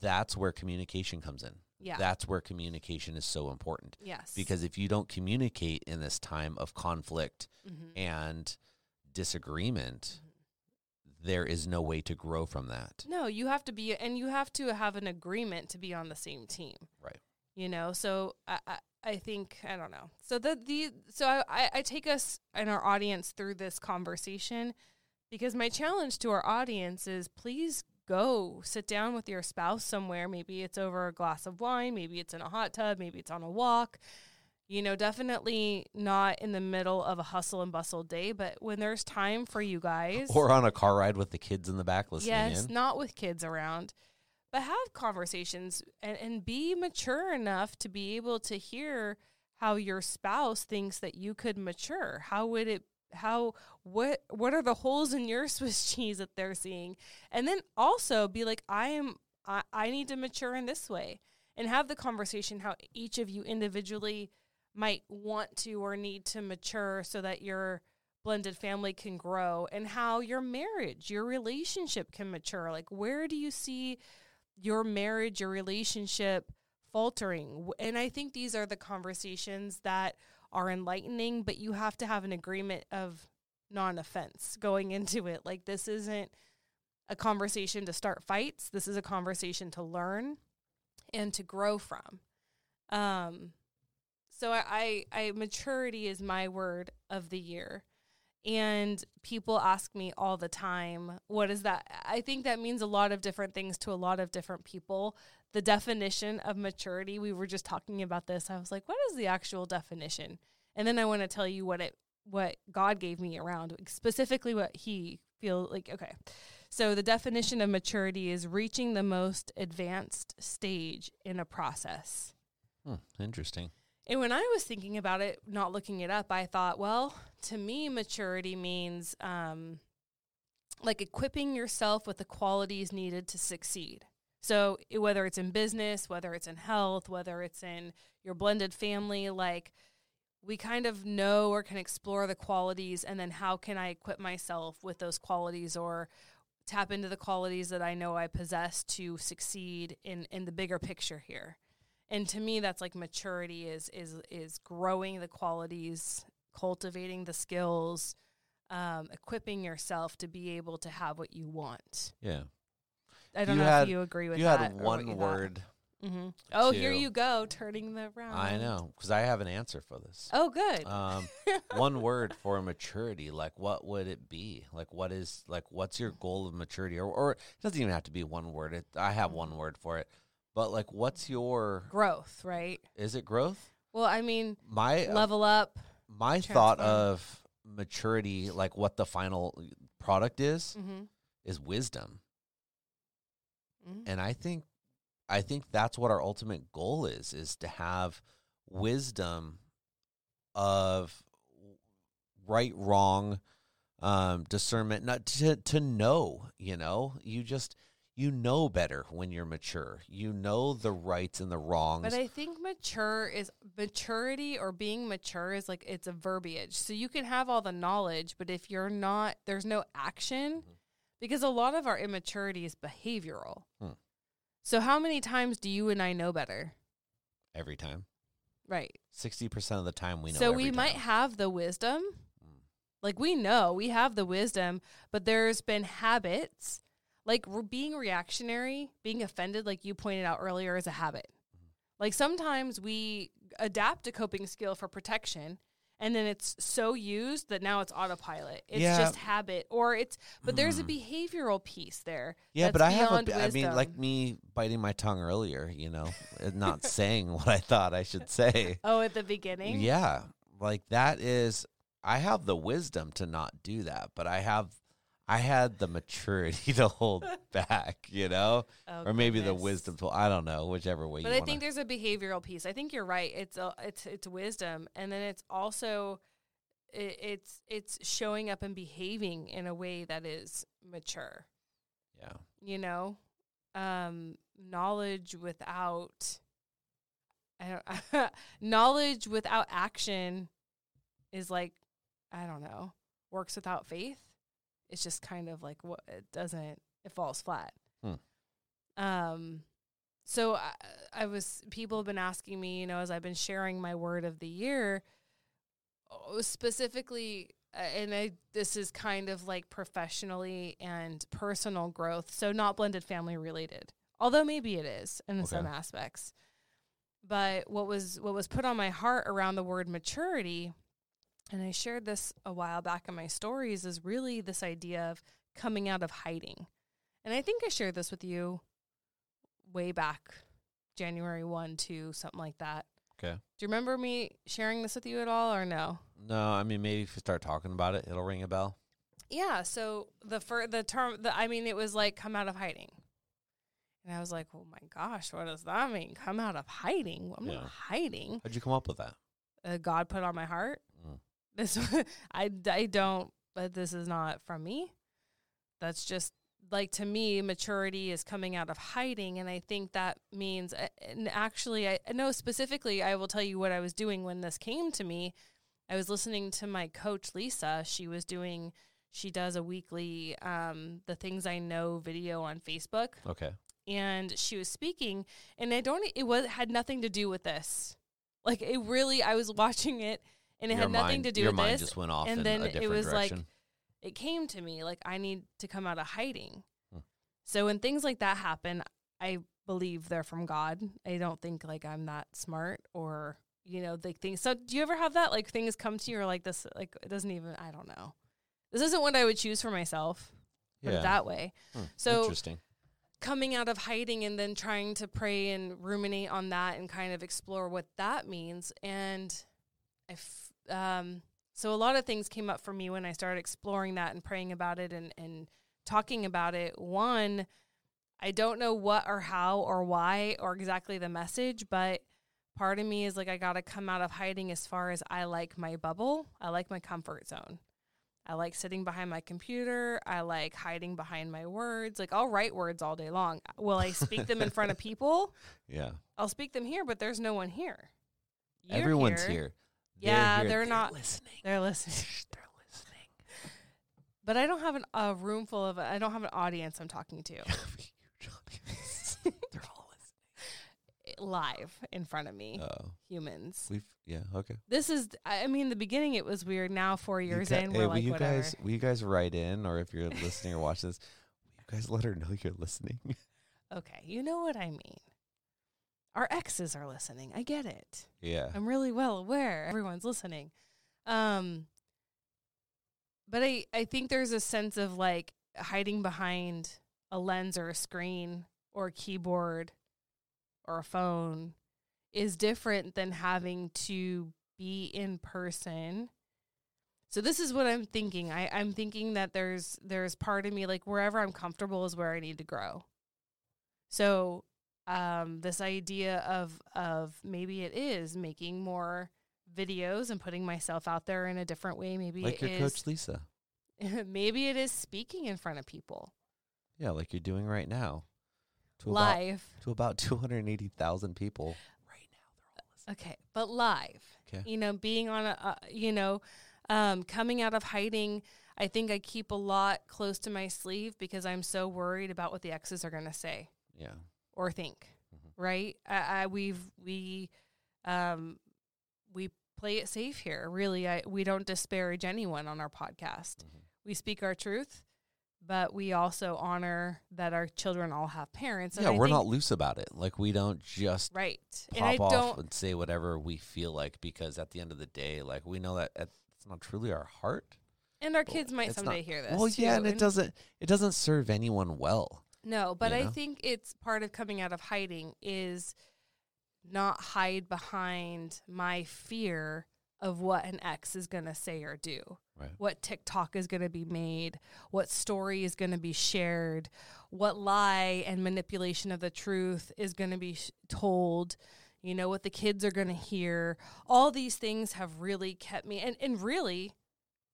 that's where communication comes in. yeah That's where communication is so important. yes Because if you don't communicate in this time of conflict Mhm. and disagreement, there is no way to grow from that. no you have to be and you have to have an agreement to be on the same team Right. you know so i i, I think i don't know so the the so I i take us and our audience through this conversation because my challenge to our audience is please go sit down with your spouse somewhere maybe it's over a glass of wine maybe it's in a hot tub maybe it's on a walk You know, definitely not in the middle of a hustle and bustle day, but when there's time for you guys. Or on a car ride with the kids in the back listening yes, in. not with kids around, but have conversations and, and be mature enough to be able to hear how your spouse thinks that you could mature. How would it how what what are the holes in your [LAUGHS] Swiss cheese that they're seeing? And then also be like, I am I, I need to mature in this way and have the conversation how each of you individually might want to or need to mature so that your blended family can grow and how your marriage, your relationship can mature. Like, where do you see your marriage, your relationship faltering? And I think these are the conversations that are enlightening, but you have to have an agreement of non offense going into it. Like, this isn't a conversation to start fights, this is a conversation to learn and to grow from. Um, so I, I, I maturity is my word of the year. And people ask me all the time, what is that? I think that means a lot of different things to a lot of different people. The definition of maturity, we were just talking about this. I was like, what is the actual definition? And then I want to tell you what it what God gave me around specifically what he feel like okay. So the definition of maturity is reaching the most advanced stage in a process. Hmm, interesting. And when I was thinking about it, not looking it up, I thought, well, to me, maturity means um, like equipping yourself with the qualities needed to succeed. So whether it's in business, whether it's in health, whether it's in your blended family, like we kind of know or can explore the qualities, and then how can I equip myself with those qualities or tap into the qualities that I know I possess to succeed in in the bigger picture here and to me that's like maturity is is is growing the qualities cultivating the skills um, equipping yourself to be able to have what you want Yeah. I don't You know had- if you agree with You that had one you thought. word. Mhm. oh here you go turning the round I know, because I have an answer for this. oh good Um, [LAUGHS] one word for maturity, like what would it be? Like what is like what's your goal of maturity? Or, or it doesn't even have to be one word. It, I have one word for it, but like what's your? growth right Is it growth? well i mean My uh, level up my thought of maturity, like what the final product is, mm-hmm. is wisdom, Mm-hmm. and I think, I think that's what our ultimate goal is: is to have wisdom of right, wrong, um, discernment, not to to know. You know, you just you know better when you're mature. You know the rights and the wrongs. But I think mature is maturity or being mature is like it's a verbiage. So you can have all the knowledge, but if you're not, there's no action Mhm. Because a lot of our immaturity is behavioral. Hmm. So how many times do you and I know better? every time, Right. sixty percent of the time we know. so we might have the wisdom. Mm. Like we know we have the wisdom, but there's been habits like being reactionary, being offended, like you pointed out earlier, is a habit. Mm-hmm. Like sometimes we adapt a coping skill for protection. And then it's so used that now it's autopilot. It's Yeah. just habit, or it's. But there's a Mm. behavioral piece there. Yeah, that's but I have a I mean, like me biting my tongue earlier, you know, and not [LAUGHS] saying what I thought I should say. Oh, at the beginning. Yeah, like that is I have the wisdom to not do that, but I have I had the maturity [LAUGHS] to hold back, you know, Oh, or maybe the wisdom to I don't know, whichever way But you I wanna- think there's a behavioral piece. I think you're right. It's a, it's it's wisdom, and then it's also it, it's it's showing up and behaving in a way that is mature. yeah. You know, um, knowledge without I don't [LAUGHS] knowledge without action is like I don't know works without faith. It's just kind of like what it doesn't it falls flat. Hmm. Um, so I, I was people have been asking me, you know, as I've been sharing my word of the year, oh, specifically, uh, and I this is kind of like professionally and personal growth, so not blended family related. Although maybe it is in Okay. some aspects. But what was what was put on my heart around the word maturity, and I shared this a while back in my stories, is really this idea of coming out of hiding. And I think I shared this with you way back January 1, 2, something like that. Okay. Do you remember me sharing this with you at all or no? No, I mean maybe if you start talking about it, it'll ring a bell. Yeah, so the fir- the term the I mean it was like come out of hiding. And I was like, "Oh my gosh, what does that mean? Come out of hiding? I'm Yeah. not hiding." How'd you come up with that? Uh, God put on my heart. This [LAUGHS] I I don't but this is not from me. That's just like to me maturity is coming out of hiding and I think that means and actually I know specifically I will tell you what I was doing when this came to me. I was listening to my coach Lisa. She was doing she does a weekly um the things I know video on Facebook Okay. and she was speaking and I don't it was had nothing to do with this. Like it really I was watching it and it Your had nothing mind- to do with this. just went off and then it was like- It came to me like I need to come out of hiding. Hmm. So when things like that happen, I believe they're from God. I don't think like I'm that smart or you know, like things. So do you ever have that like things come to you or like this like it doesn't even I don't know. This isn't what I would choose for myself. Put yeah. it that way. Hmm, So interesting. coming out of hiding and then trying to pray and ruminate on that and kind of explore what that means. And if um, so, a lot of things came up for me when I started exploring that and praying about it and and talking about it. One, I don't know what or how or why or exactly the message, but part of me is like I got to come out of hiding as far as I like my bubble. I like my comfort zone. I like sitting behind my computer. I like hiding behind my words. Like I'll write words all day long. Will I speak them in front of [LAUGHS] people? Yeah. I'll speak them here, but there's no one here. You're Everyone's here. Yeah, here. they're not- listening. They're listening. [LAUGHS] They're listening. But I don't have an, a room full of. I don't have an audience I'm talking to [LAUGHS] [LAUGHS] they're all listening eh, live in front of me. Oh, Humans. we've yeah okay. This is. I mean, the beginning it was weird. Now four years in, hey, we're will like you whatever. guys will you guys write in or if you're listening or watching this, will you guys let her know you're listening? Okay, you know what I mean. Our exes are listening. I get it. yeah. I'm really well aware everyone's listening. Um but I I think there's a sense of like hiding behind a lens or a screen or a keyboard or a phone is different than having to be in person. So this is what I'm thinking. I, I'm thinking that there's there's part of me like wherever I'm comfortable is where I need to grow. So um, this idea of of maybe it is making more videos and putting myself out there in a different way. Maybe Like it your is coach Lisa. [LAUGHS] maybe it is speaking in front of people Yeah, like you're doing right now. To about live. to about [LAUGHS] 280,000 people right now. They're all listening. Okay, but live. Okay. You know, being on a, uh, you know, um, coming out of hiding. I think I keep a lot close to my sleeve because I'm so worried about what the exes are going to say Yeah. Or think. Mhm. Right? I, I we've we um we play it safe here. Really, I we don't disparage anyone on our podcast. Mhm. We speak our truth, but we also honor that our children all have parents. Yeah, I we're not loose about it. Like we don't just right. pop and I off don't and say whatever we feel like because at the end of the day, like we know that it's not truly our heart. and our kids might it's not- someday hear this. Well, yeah, too, and it doesn't it doesn't serve anyone well. No, but you I think it's part of coming out of hiding is not hide behind my fear of what an ex is going to say or do. Right. What TikTok is going to be made, what story is going to be shared, what lie and manipulation of the truth is going to be sh- told, you know, what the kids are going to hear. All these things have really kept me, and, and really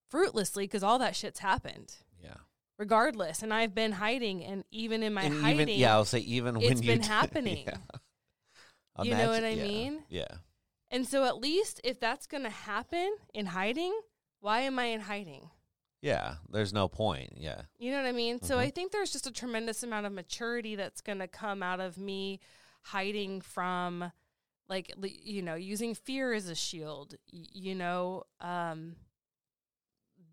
fruitlessly, because all that shit's happened Yeah. Regardless. And I've been hiding, and even in my and hiding, even yeah, I'll say even when it's been [LAUGHS] happening. yeah. You know what I yeah, mean? Yeah. and so at least if that's going to happen in hiding, why am I in hiding? Yeah. There's no point. Yeah. You know what I mean? So Mhm. I think there's just a tremendous amount of maturity that's going to come out of me hiding from like you know, using fear as a shield, you know, um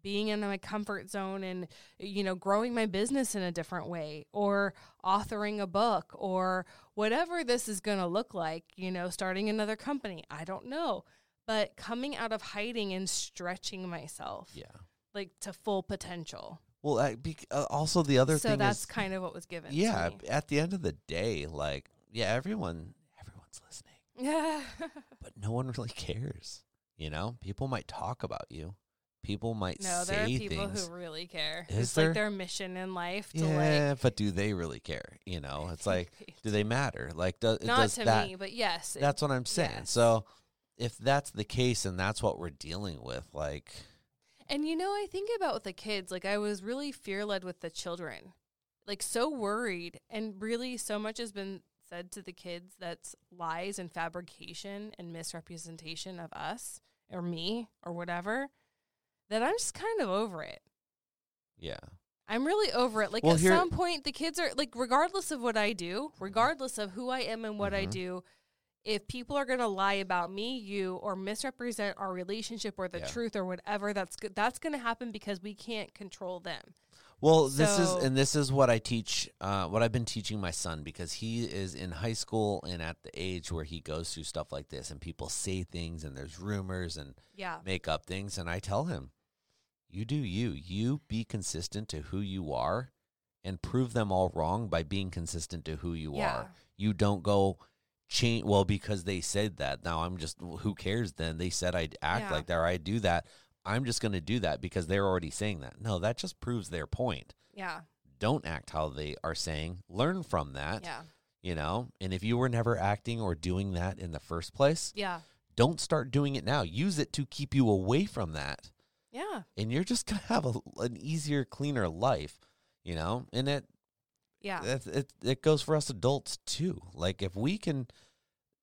being in my comfort zone and you know growing my business in a different way or authoring a book or whatever this is going to look like you know starting another company i don't know but coming out of hiding and stretching myself Yeah. like to full potential Well, I, bec uh, also the other thing. so thing that's is kind of what was given yeah, to me. at the end of the day, like yeah, everyone everyone's listening. Yeah. [LAUGHS] but no one really cares. You know, people might talk about you. People might no, say there are people things. who really care. Is it's there? like their mission in life to yeah, but do they really care? You know, [LAUGHS] it's like, like do they matter? Like, does, not does to that? me, but yes. it- That's what I'm saying. yes. So, if that's the case, and that's what we're dealing with, like, And you know, I think about with the kids, like I was really fear led with the children, like so worried, and really so much has been said to the kids that's lies and fabrication and misrepresentation of us or me or whatever that I'm just kind of over it. yeah, I'm really over it. Like Well, at here- some point, the kids are like, regardless of what I do, regardless of who I am and what I Mhm. do, if people are going to lie about me, you, or misrepresent our relationship or the Yeah. truth or whatever, that's good. That's going to happen because we can't control them. Well, this is and this is what I teach. Uh, what I've been teaching my son because he is in high school and at the age where he goes through stuff like this, and people say things, and there's rumors and Yeah. make up things, and I tell him, "You do you. You be consistent to who you are, and prove them all wrong by being consistent to who you Yeah. are. You don't go." Change well because they said that. Now I'm just who cares? Then they said I'd act Yeah. like that or I'd do that. I'm just going to do that because they're already saying that. No, that just proves their point. Yeah. Don't act how they are saying. Learn from that, Yeah. you know? And if you were never acting or doing that in the first place, Yeah. don't start doing it now. Use it to keep you away from that. Yeah. And you're just going to have a, an easier, cleaner life, you know? And it, Yeah. it, it, it goes for us adults too. Like if we can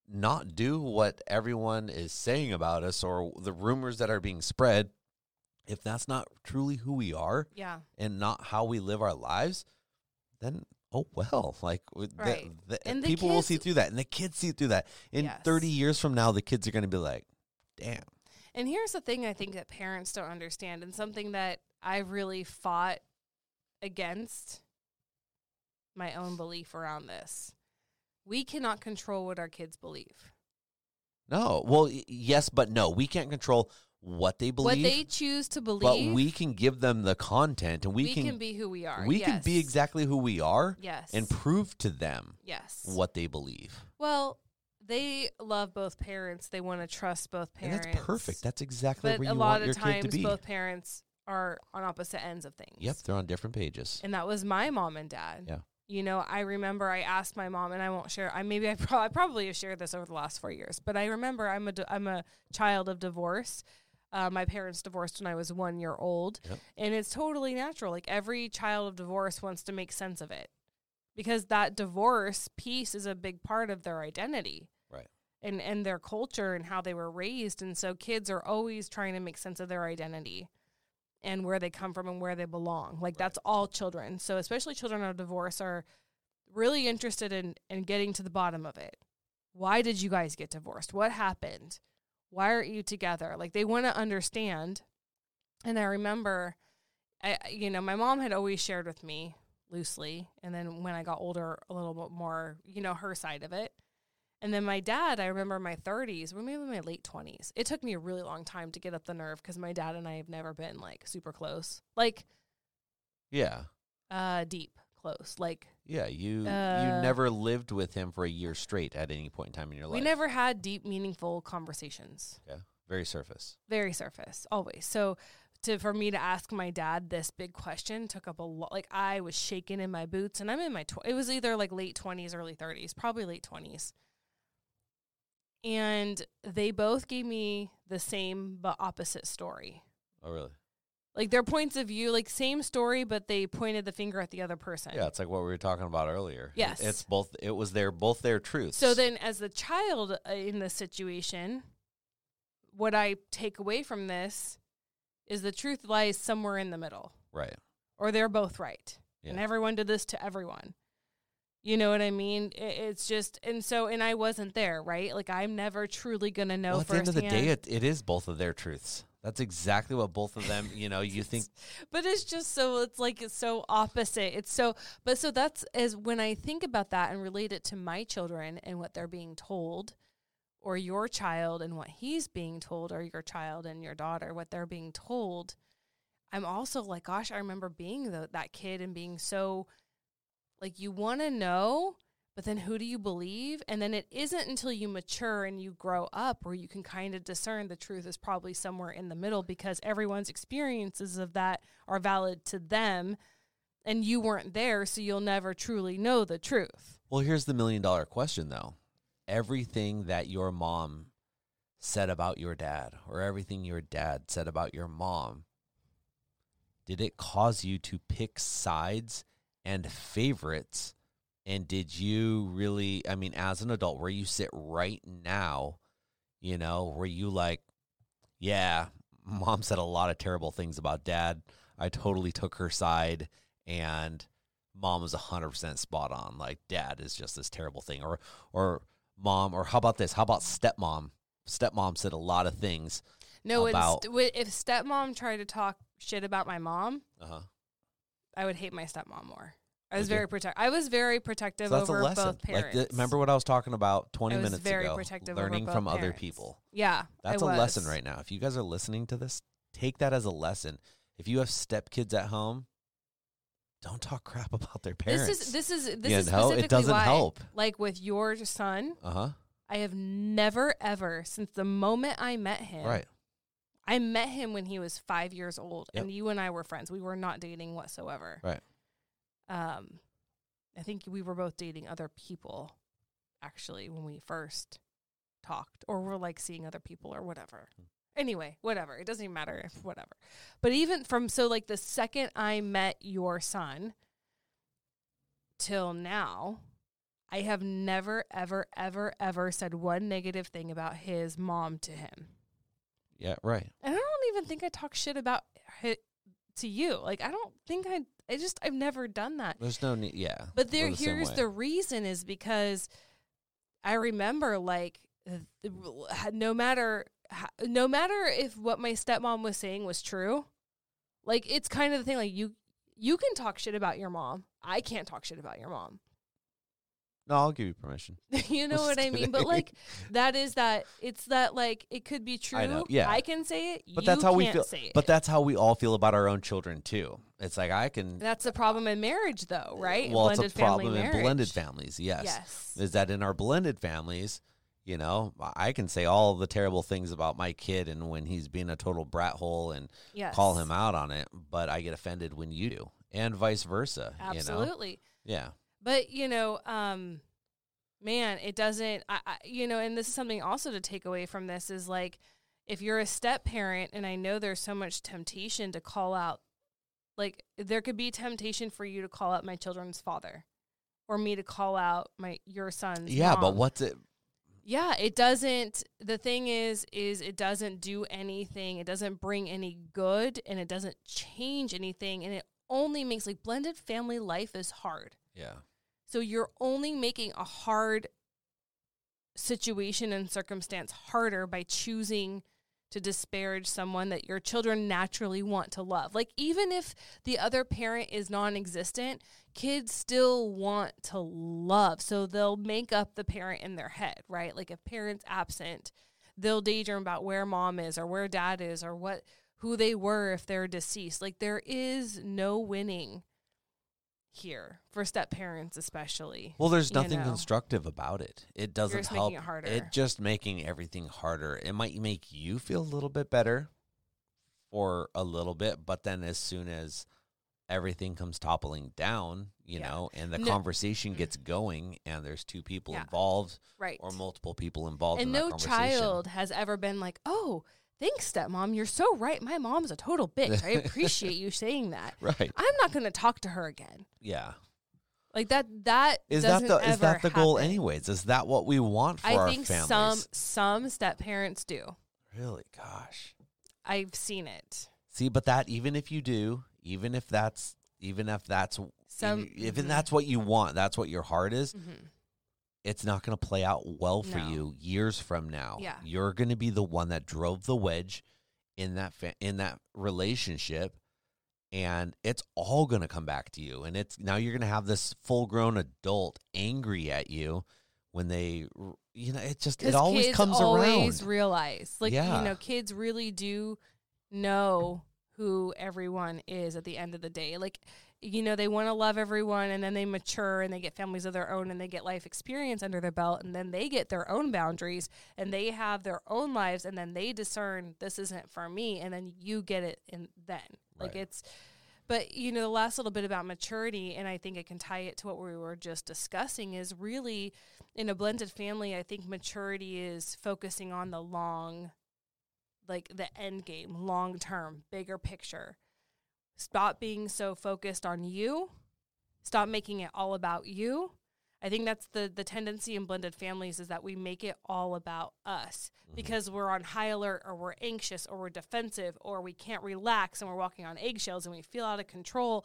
not do what everyone is saying about us or the rumors that are being spread, if that's not truly who we are, Yeah. and not how we live our lives, then oh well, like w- the- Right. the- And people will see through that, and the kids see through that. In Yes. thirty years from now, the kids are going to be like, "Damn, And here's the thing I think that parents don't understand, and something that I really fought against my own belief around this. We cannot control what our kids believe. no." Well, y- yes, but no, we can't control what they believe, what they choose to believe, but we can give them the content, and we, we can, be who we are. we can be exactly who we are, Yes. and prove to them yes. what they believe. Well, they love both parents. They want to trust both parents. And that's perfect. That's exactly but where a you lot want of your kid times, to be. both parents are on opposite ends of things. Yep, they're on different pages. and that was my mom and dad. Yeah. You know, I remember I asked my mom, and I won't share. I maybe I, [LAUGHS] pro- I probably have shared this over the last four years, but I remember I'm a di- I'm a child of divorce. Uh, my parents divorced when I was one year old, Yep. and it's totally natural. Like every child of divorce wants to make sense of it, because that divorce piece is a big part of their identity. And and their culture and how they were raised, and so kids are always trying to make sense of their identity and where they come from and where they belong. Like that's all children. So especially children of divorce are really interested in in getting to the bottom of it. Why did you guys get divorced? What happened? Why aren't you together? Like they want to understand. And I remember I I- you know, my mom had always shared with me loosely and then when I got older a little bit more, you know, her side of it. And then my dad, I remember my 30s, or maybe my late 20s. It took me a really long time to get up the nerve because my dad and I have never been like super close, like Yeah. uh deep close. Like Yeah, you you Uh, never lived with him for a year straight at any point in time in your life. we never had deep, meaningful conversations. Yeah, very surface. Very surface, always. So to for me to ask my dad this big question took up a lot. Like I was shaking in my boots, and I'm in my tw- it was either like late 20s, early 30s, probably late 20s. And they both gave me the same but opposite story. Oh, really? like their points of view, like same story, but they pointed the finger at the other person. Yeah, it's like what we were talking about earlier. Yes. it's both. It was their both their truths. So then, as the child uh, in this situation, what I take away from this is the truth lies somewhere in the middle, right? or they're both right, and everyone did this to everyone. You know what I mean? It's just, and so, and I wasn't there, right? Like I'm never truly gonna know well, at the end of the day, it, it is both of their truths. That's exactly what both of them. You know, you [LAUGHS] think but it's just so it's like it's so opposite it's so but so that's as when i think about that and relate it to my children and what they're being told or your child and what he's being told or your child and your daughter what they're being told i'm also like gosh i remember being the, that kid and being so like you want to know But then who do you believe? And then it isn't until you mature and you grow up where you can kind of discern the truth is probably somewhere in the middle because everyone's experiences of that are valid to them and you weren't there, so you'll never truly know the truth. Well, here's the million dollar question though. Everything that your mom said about your dad or everything your dad said about your mom, did it cause you to pick sides and favorites? And did you really, I mean, as an adult, where you sit right now, you know, where you like, yeah, mom said a lot of terrible things about dad. I totally took her side and mom was 100% spot on. Like dad is just this terrible thing. Or or mom or how about this? How about stepmom? Stepmom said a lot of things No, About- if stepmom tried to talk shit about my mom, uh-huh I would hate my stepmom more. I was very protect. I was very protective so that's a over lesson both like parents. remember what i was talking about 20 I was minutes very ago protective over learning both from other parents. people Yeah, that's a lesson right now if you guys are listening to this take that as a lesson if you have stepkids at home don't talk crap about their parents This is this is this You is know, it specifically doesn't why, help. Like with your son, uh-huh I have never ever since the moment I met him. right I met him when he was five years old, Yep. and you and I were friends. We were not dating whatsoever. Right. Um, I think we were both dating other people, actually, when we first talked, or we're like seeing other people or whatever. Hmm. Anyway, whatever. It doesn't even matter if whatever. But even from so like the second I met your son till now, I have never, ever, ever, ever said one negative thing about his mom to him. Yeah right And I don't even think I talk shit about it to you. Like I don't think I I just I've never done that. there's no need yeah But there the here's the reason is because I remember like uh, no matter no matter if what my stepmom was saying was true, like it's kind of the thing like you you can talk shit about your mom. I can't talk shit about your mom. No i'll give you permission [LAUGHS] you know what I mean? But like that is that it's that like it could be true. I know, yeah. I can say it. But you that's how we feel. Say it. But that's how we all feel about our own children too. It's like I can. That's the problem in marriage, though, right? Well, blended it's a problem in marriage. blended families. Yes. Yes. Is that in our blended families? You know, I can say all the terrible things about my kid, and when he's being a total brat hole, and Yes. call him out on it. But I get offended when you do, and vice versa. You know? Absolutely. Yeah. But you know, um, man, it doesn't. I, I, you know, and this is something also to take away from this is like, if you're a step parent, and I know there's so much temptation to call out, like there could be temptation for you to call out my children's father, or me to call out my your son's. Yeah, but what's it? Yeah, it doesn't. The thing is, is it doesn't do anything. It doesn't bring any good, and it doesn't change anything, and it only makes like blended family life is hard. Yeah. So you're only making a hard situation and circumstance harder by choosing to disparage someone that your children naturally want to love. Like even if the other parent is non-existent, kids still want to love. So they'll make up the parent in their head, right? Like if parent's absent, they'll daydream about where mom is or where dad is or what who they were if they're deceased. Like there is no winning here for step parents especially. Well, there's nothing know. constructive about it. It doesn't just help. making it harder. It just making everything harder. It might make you feel a little bit better for a little bit, but then as soon as everything comes toppling down, you Yeah. know, and the No- conversation gets going, and there's two people Yeah. involved Right. or multiple people involved, and in no that conversation. child has ever been like, "Oh, thanks, stepmom. You're so right. My mom's a total [LAUGHS] bitch. I appreciate you saying that. right? I'm not going to talk to her again." Yeah. Like that. That Is that the is that the goal happen. anyways? Is that what we want for I our think families? some some step parents do. really, gosh. I've seen it. See, but that even if you do, even if that's even if that's Some even mhm, that's what you want, that's what your heart is, mhm. It's not going to play out well for No. you years from now. Yeah. You're going to be the one that drove the wedge in that fa- in that relationship and it's all going to come back to you and it's now you're going to have this full-grown adult angry at you when they you know it just it always comes always around. realize, like Yeah. you know, kids really do know who everyone is at the end of the day. Like you know, they want to love everyone and then they mature and they get families of their own and they get life experience under their belt and then they get their own boundaries and they have their own lives and then they discern this isn't for me and then you get it and then. Like it's but you know, the last little bit about maturity and I think it can tie it to what we were just discussing is really in a blended family, I think maturity is focusing on the long like the end game, long term, bigger picture. Stop being so focused on you. Stop making it all about you. I think that's the the tendency in blended families is that we make it all about us mm-hmm. because we're on high alert or we're anxious or we're defensive or we can't relax and we're walking on eggshells and we feel out of control.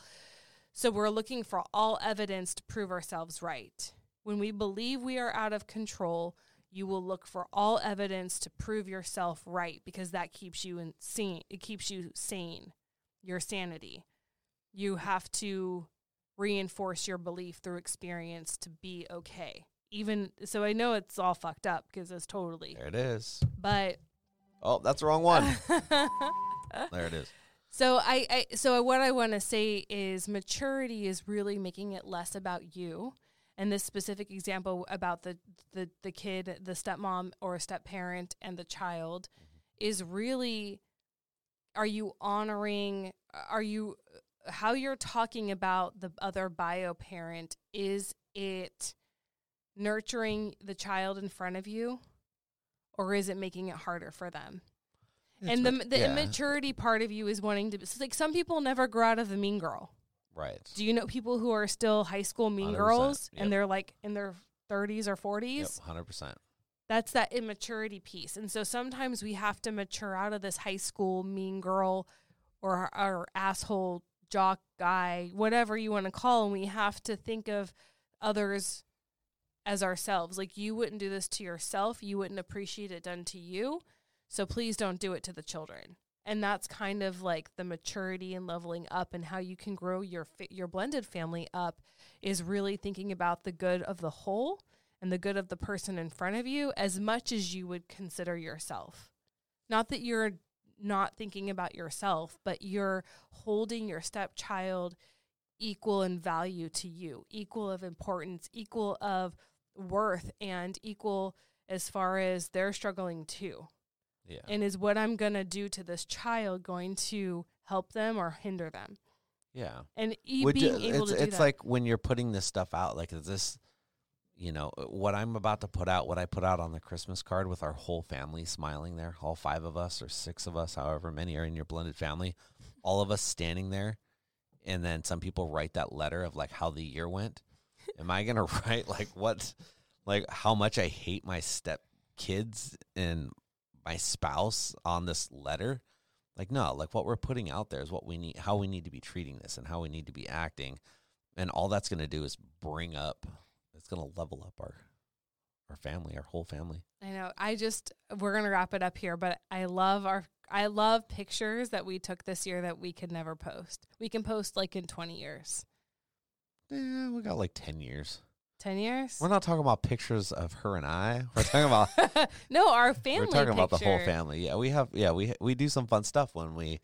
So we're looking for all evidence to prove ourselves right. When we believe we are out of control, you will look for all evidence to prove yourself right because that keeps you insane. It keeps you sane, your sanity. You have to reinforce your belief through experience to be okay. Even so, I know it's all fucked up because it's totally, There it is. but Oh, that's the wrong one. [LAUGHS] there it is. So I, I so what I want to say is maturity is really making it less about you. And this specific example about the the the kid, the stepmom or step parent and the child mm-hmm. is really are you honoring are you how you're talking about the other bio parent is it nurturing the child in front of you or is it making it harder for them? and the the yeah, immaturity part of you is wanting to. It's like some people never grow out of the mean girl. right. Do you know people who are still high school mean 100%, girls yep. and they're like in their thirties or forties? Yep, hundred percent. That's that immaturity piece. And so sometimes we have to mature out of this high school mean girl or our asshole jock guy, whatever you want to call, and we have to think of others as ourselves. Like you wouldn't do this to yourself, you wouldn't appreciate it done to you. So please don't do it to the children. And that's kind of like the maturity and leveling up and how you can grow your your blended family up is really thinking about the good of the whole and the good of the person in front of you as much as you would consider yourself. Not that you're not thinking about yourself, but you're holding your stepchild equal in value to you, equal of importance, equal of worth, and equal as far as they're struggling too. Yeah. And is what I'm going to do to this child going to help them or hinder them? yeah. And e- being you- able it's to do it's that. like when you're putting this stuff out, like is this you know, uh, what I'm about to put out, what I put out on the Christmas card with our whole family smiling there, all five of us or six of us, however many are in your blended family, all of us standing there, and then some people write that letter of like how the year went. Am I gonna [LAUGHS] write like what like how much I hate my step kids and my spouse on this letter? Like no, like what we're putting out there is what we need how we need to be treating this and how we need to be acting. And all that's gonna do is bring up it's gonna level up our our family, our whole family. I know. I just we're gonna wrap it up here, but I love our I love pictures that we took this year that we could never post. We can post like in twenty years, Yeah, we got like ten years. ten years. We're not talking about pictures of her and I. We're talking about [LAUGHS] no, our [LAUGHS] family. we're talking about the whole family. Yeah, we have yeah, we we do some fun stuff when we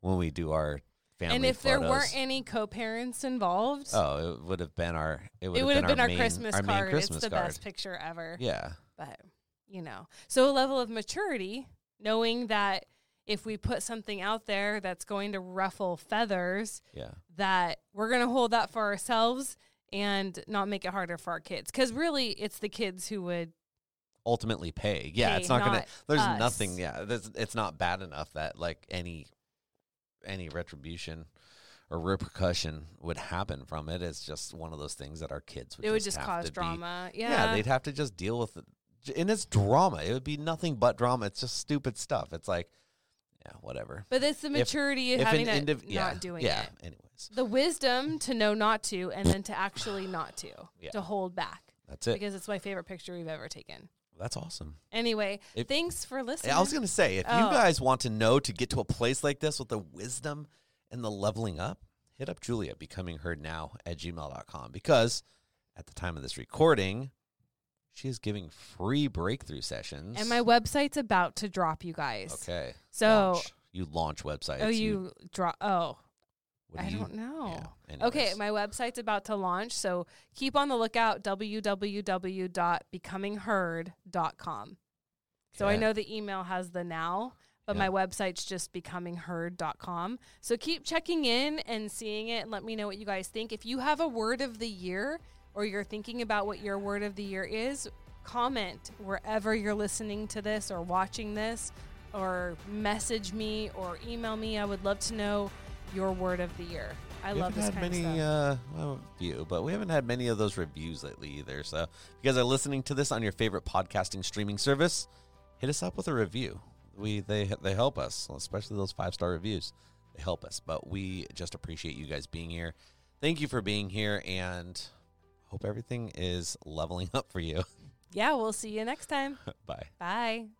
when we do our family And if there weren't any co-parents involved, Oh, it would have been our it would it would have been our, main, Christmas our card. Christmas it's the card. best picture ever. Yeah. But you know, so a level of maturity, knowing that if we put something out there that's going to ruffle feathers, Yeah. that we're going to hold that for ourselves and not make it harder for our kids. Because really, it's the kids who would. Ultimately pay. Yeah, Pay, it's not, gonna there's us. nothing yeah, there's, it's not bad enough that like any any retribution or repercussion would happen from it. It's just one of those things that our kids would It would just just have cause to be- drama. yeah. Yeah. they'd have to just deal with it. And it's drama. It would be nothing but drama. It's just stupid stuff. It's like, yeah, whatever. but it's the maturity of If having an indiv- not yeah, doing yeah. it. Yeah, anyways, The wisdom to know not to, and then to actually not to, Yeah. to hold back. that's it. Because it's my favorite picture we've ever taken. That's awesome. Anyway, If- thanks for listening. I was gonna say, if you Oh. guys want to know to get to a place like this with the wisdom and the leveling up, hit up Julie, becoming heard now at gmail.com because at the time of this recording, she is giving free breakthrough sessions. and my website's about to drop, you guys. okay. So, launch. you launch websites. oh, you drop. Oh, What do I you- don't know. Yeah, Okay, my website's about to launch, so keep on the lookout www.becomingheard.com. So I know the email has the now, but Yeah. my website's just becomingheard.com. So keep checking in and seeing it and let me know what you guys think. If you have a word of the year or you're thinking about what your word of the year is, comment wherever you're listening to this or watching this or message me or email me. I would love to know your word of the year. I we love haven't this had kind many, of stuff. uh, well, few, but we haven't had many of those reviews lately either. So, if you guys are listening to this on your favorite podcasting streaming service, hit us up with a review. We they they help us, especially those five star reviews. They help us, but we just appreciate you guys being here. Thank you for being here, and hope everything is leveling [LAUGHS] up for you. Yeah, we'll see you next time. [LAUGHS] Bye. Bye.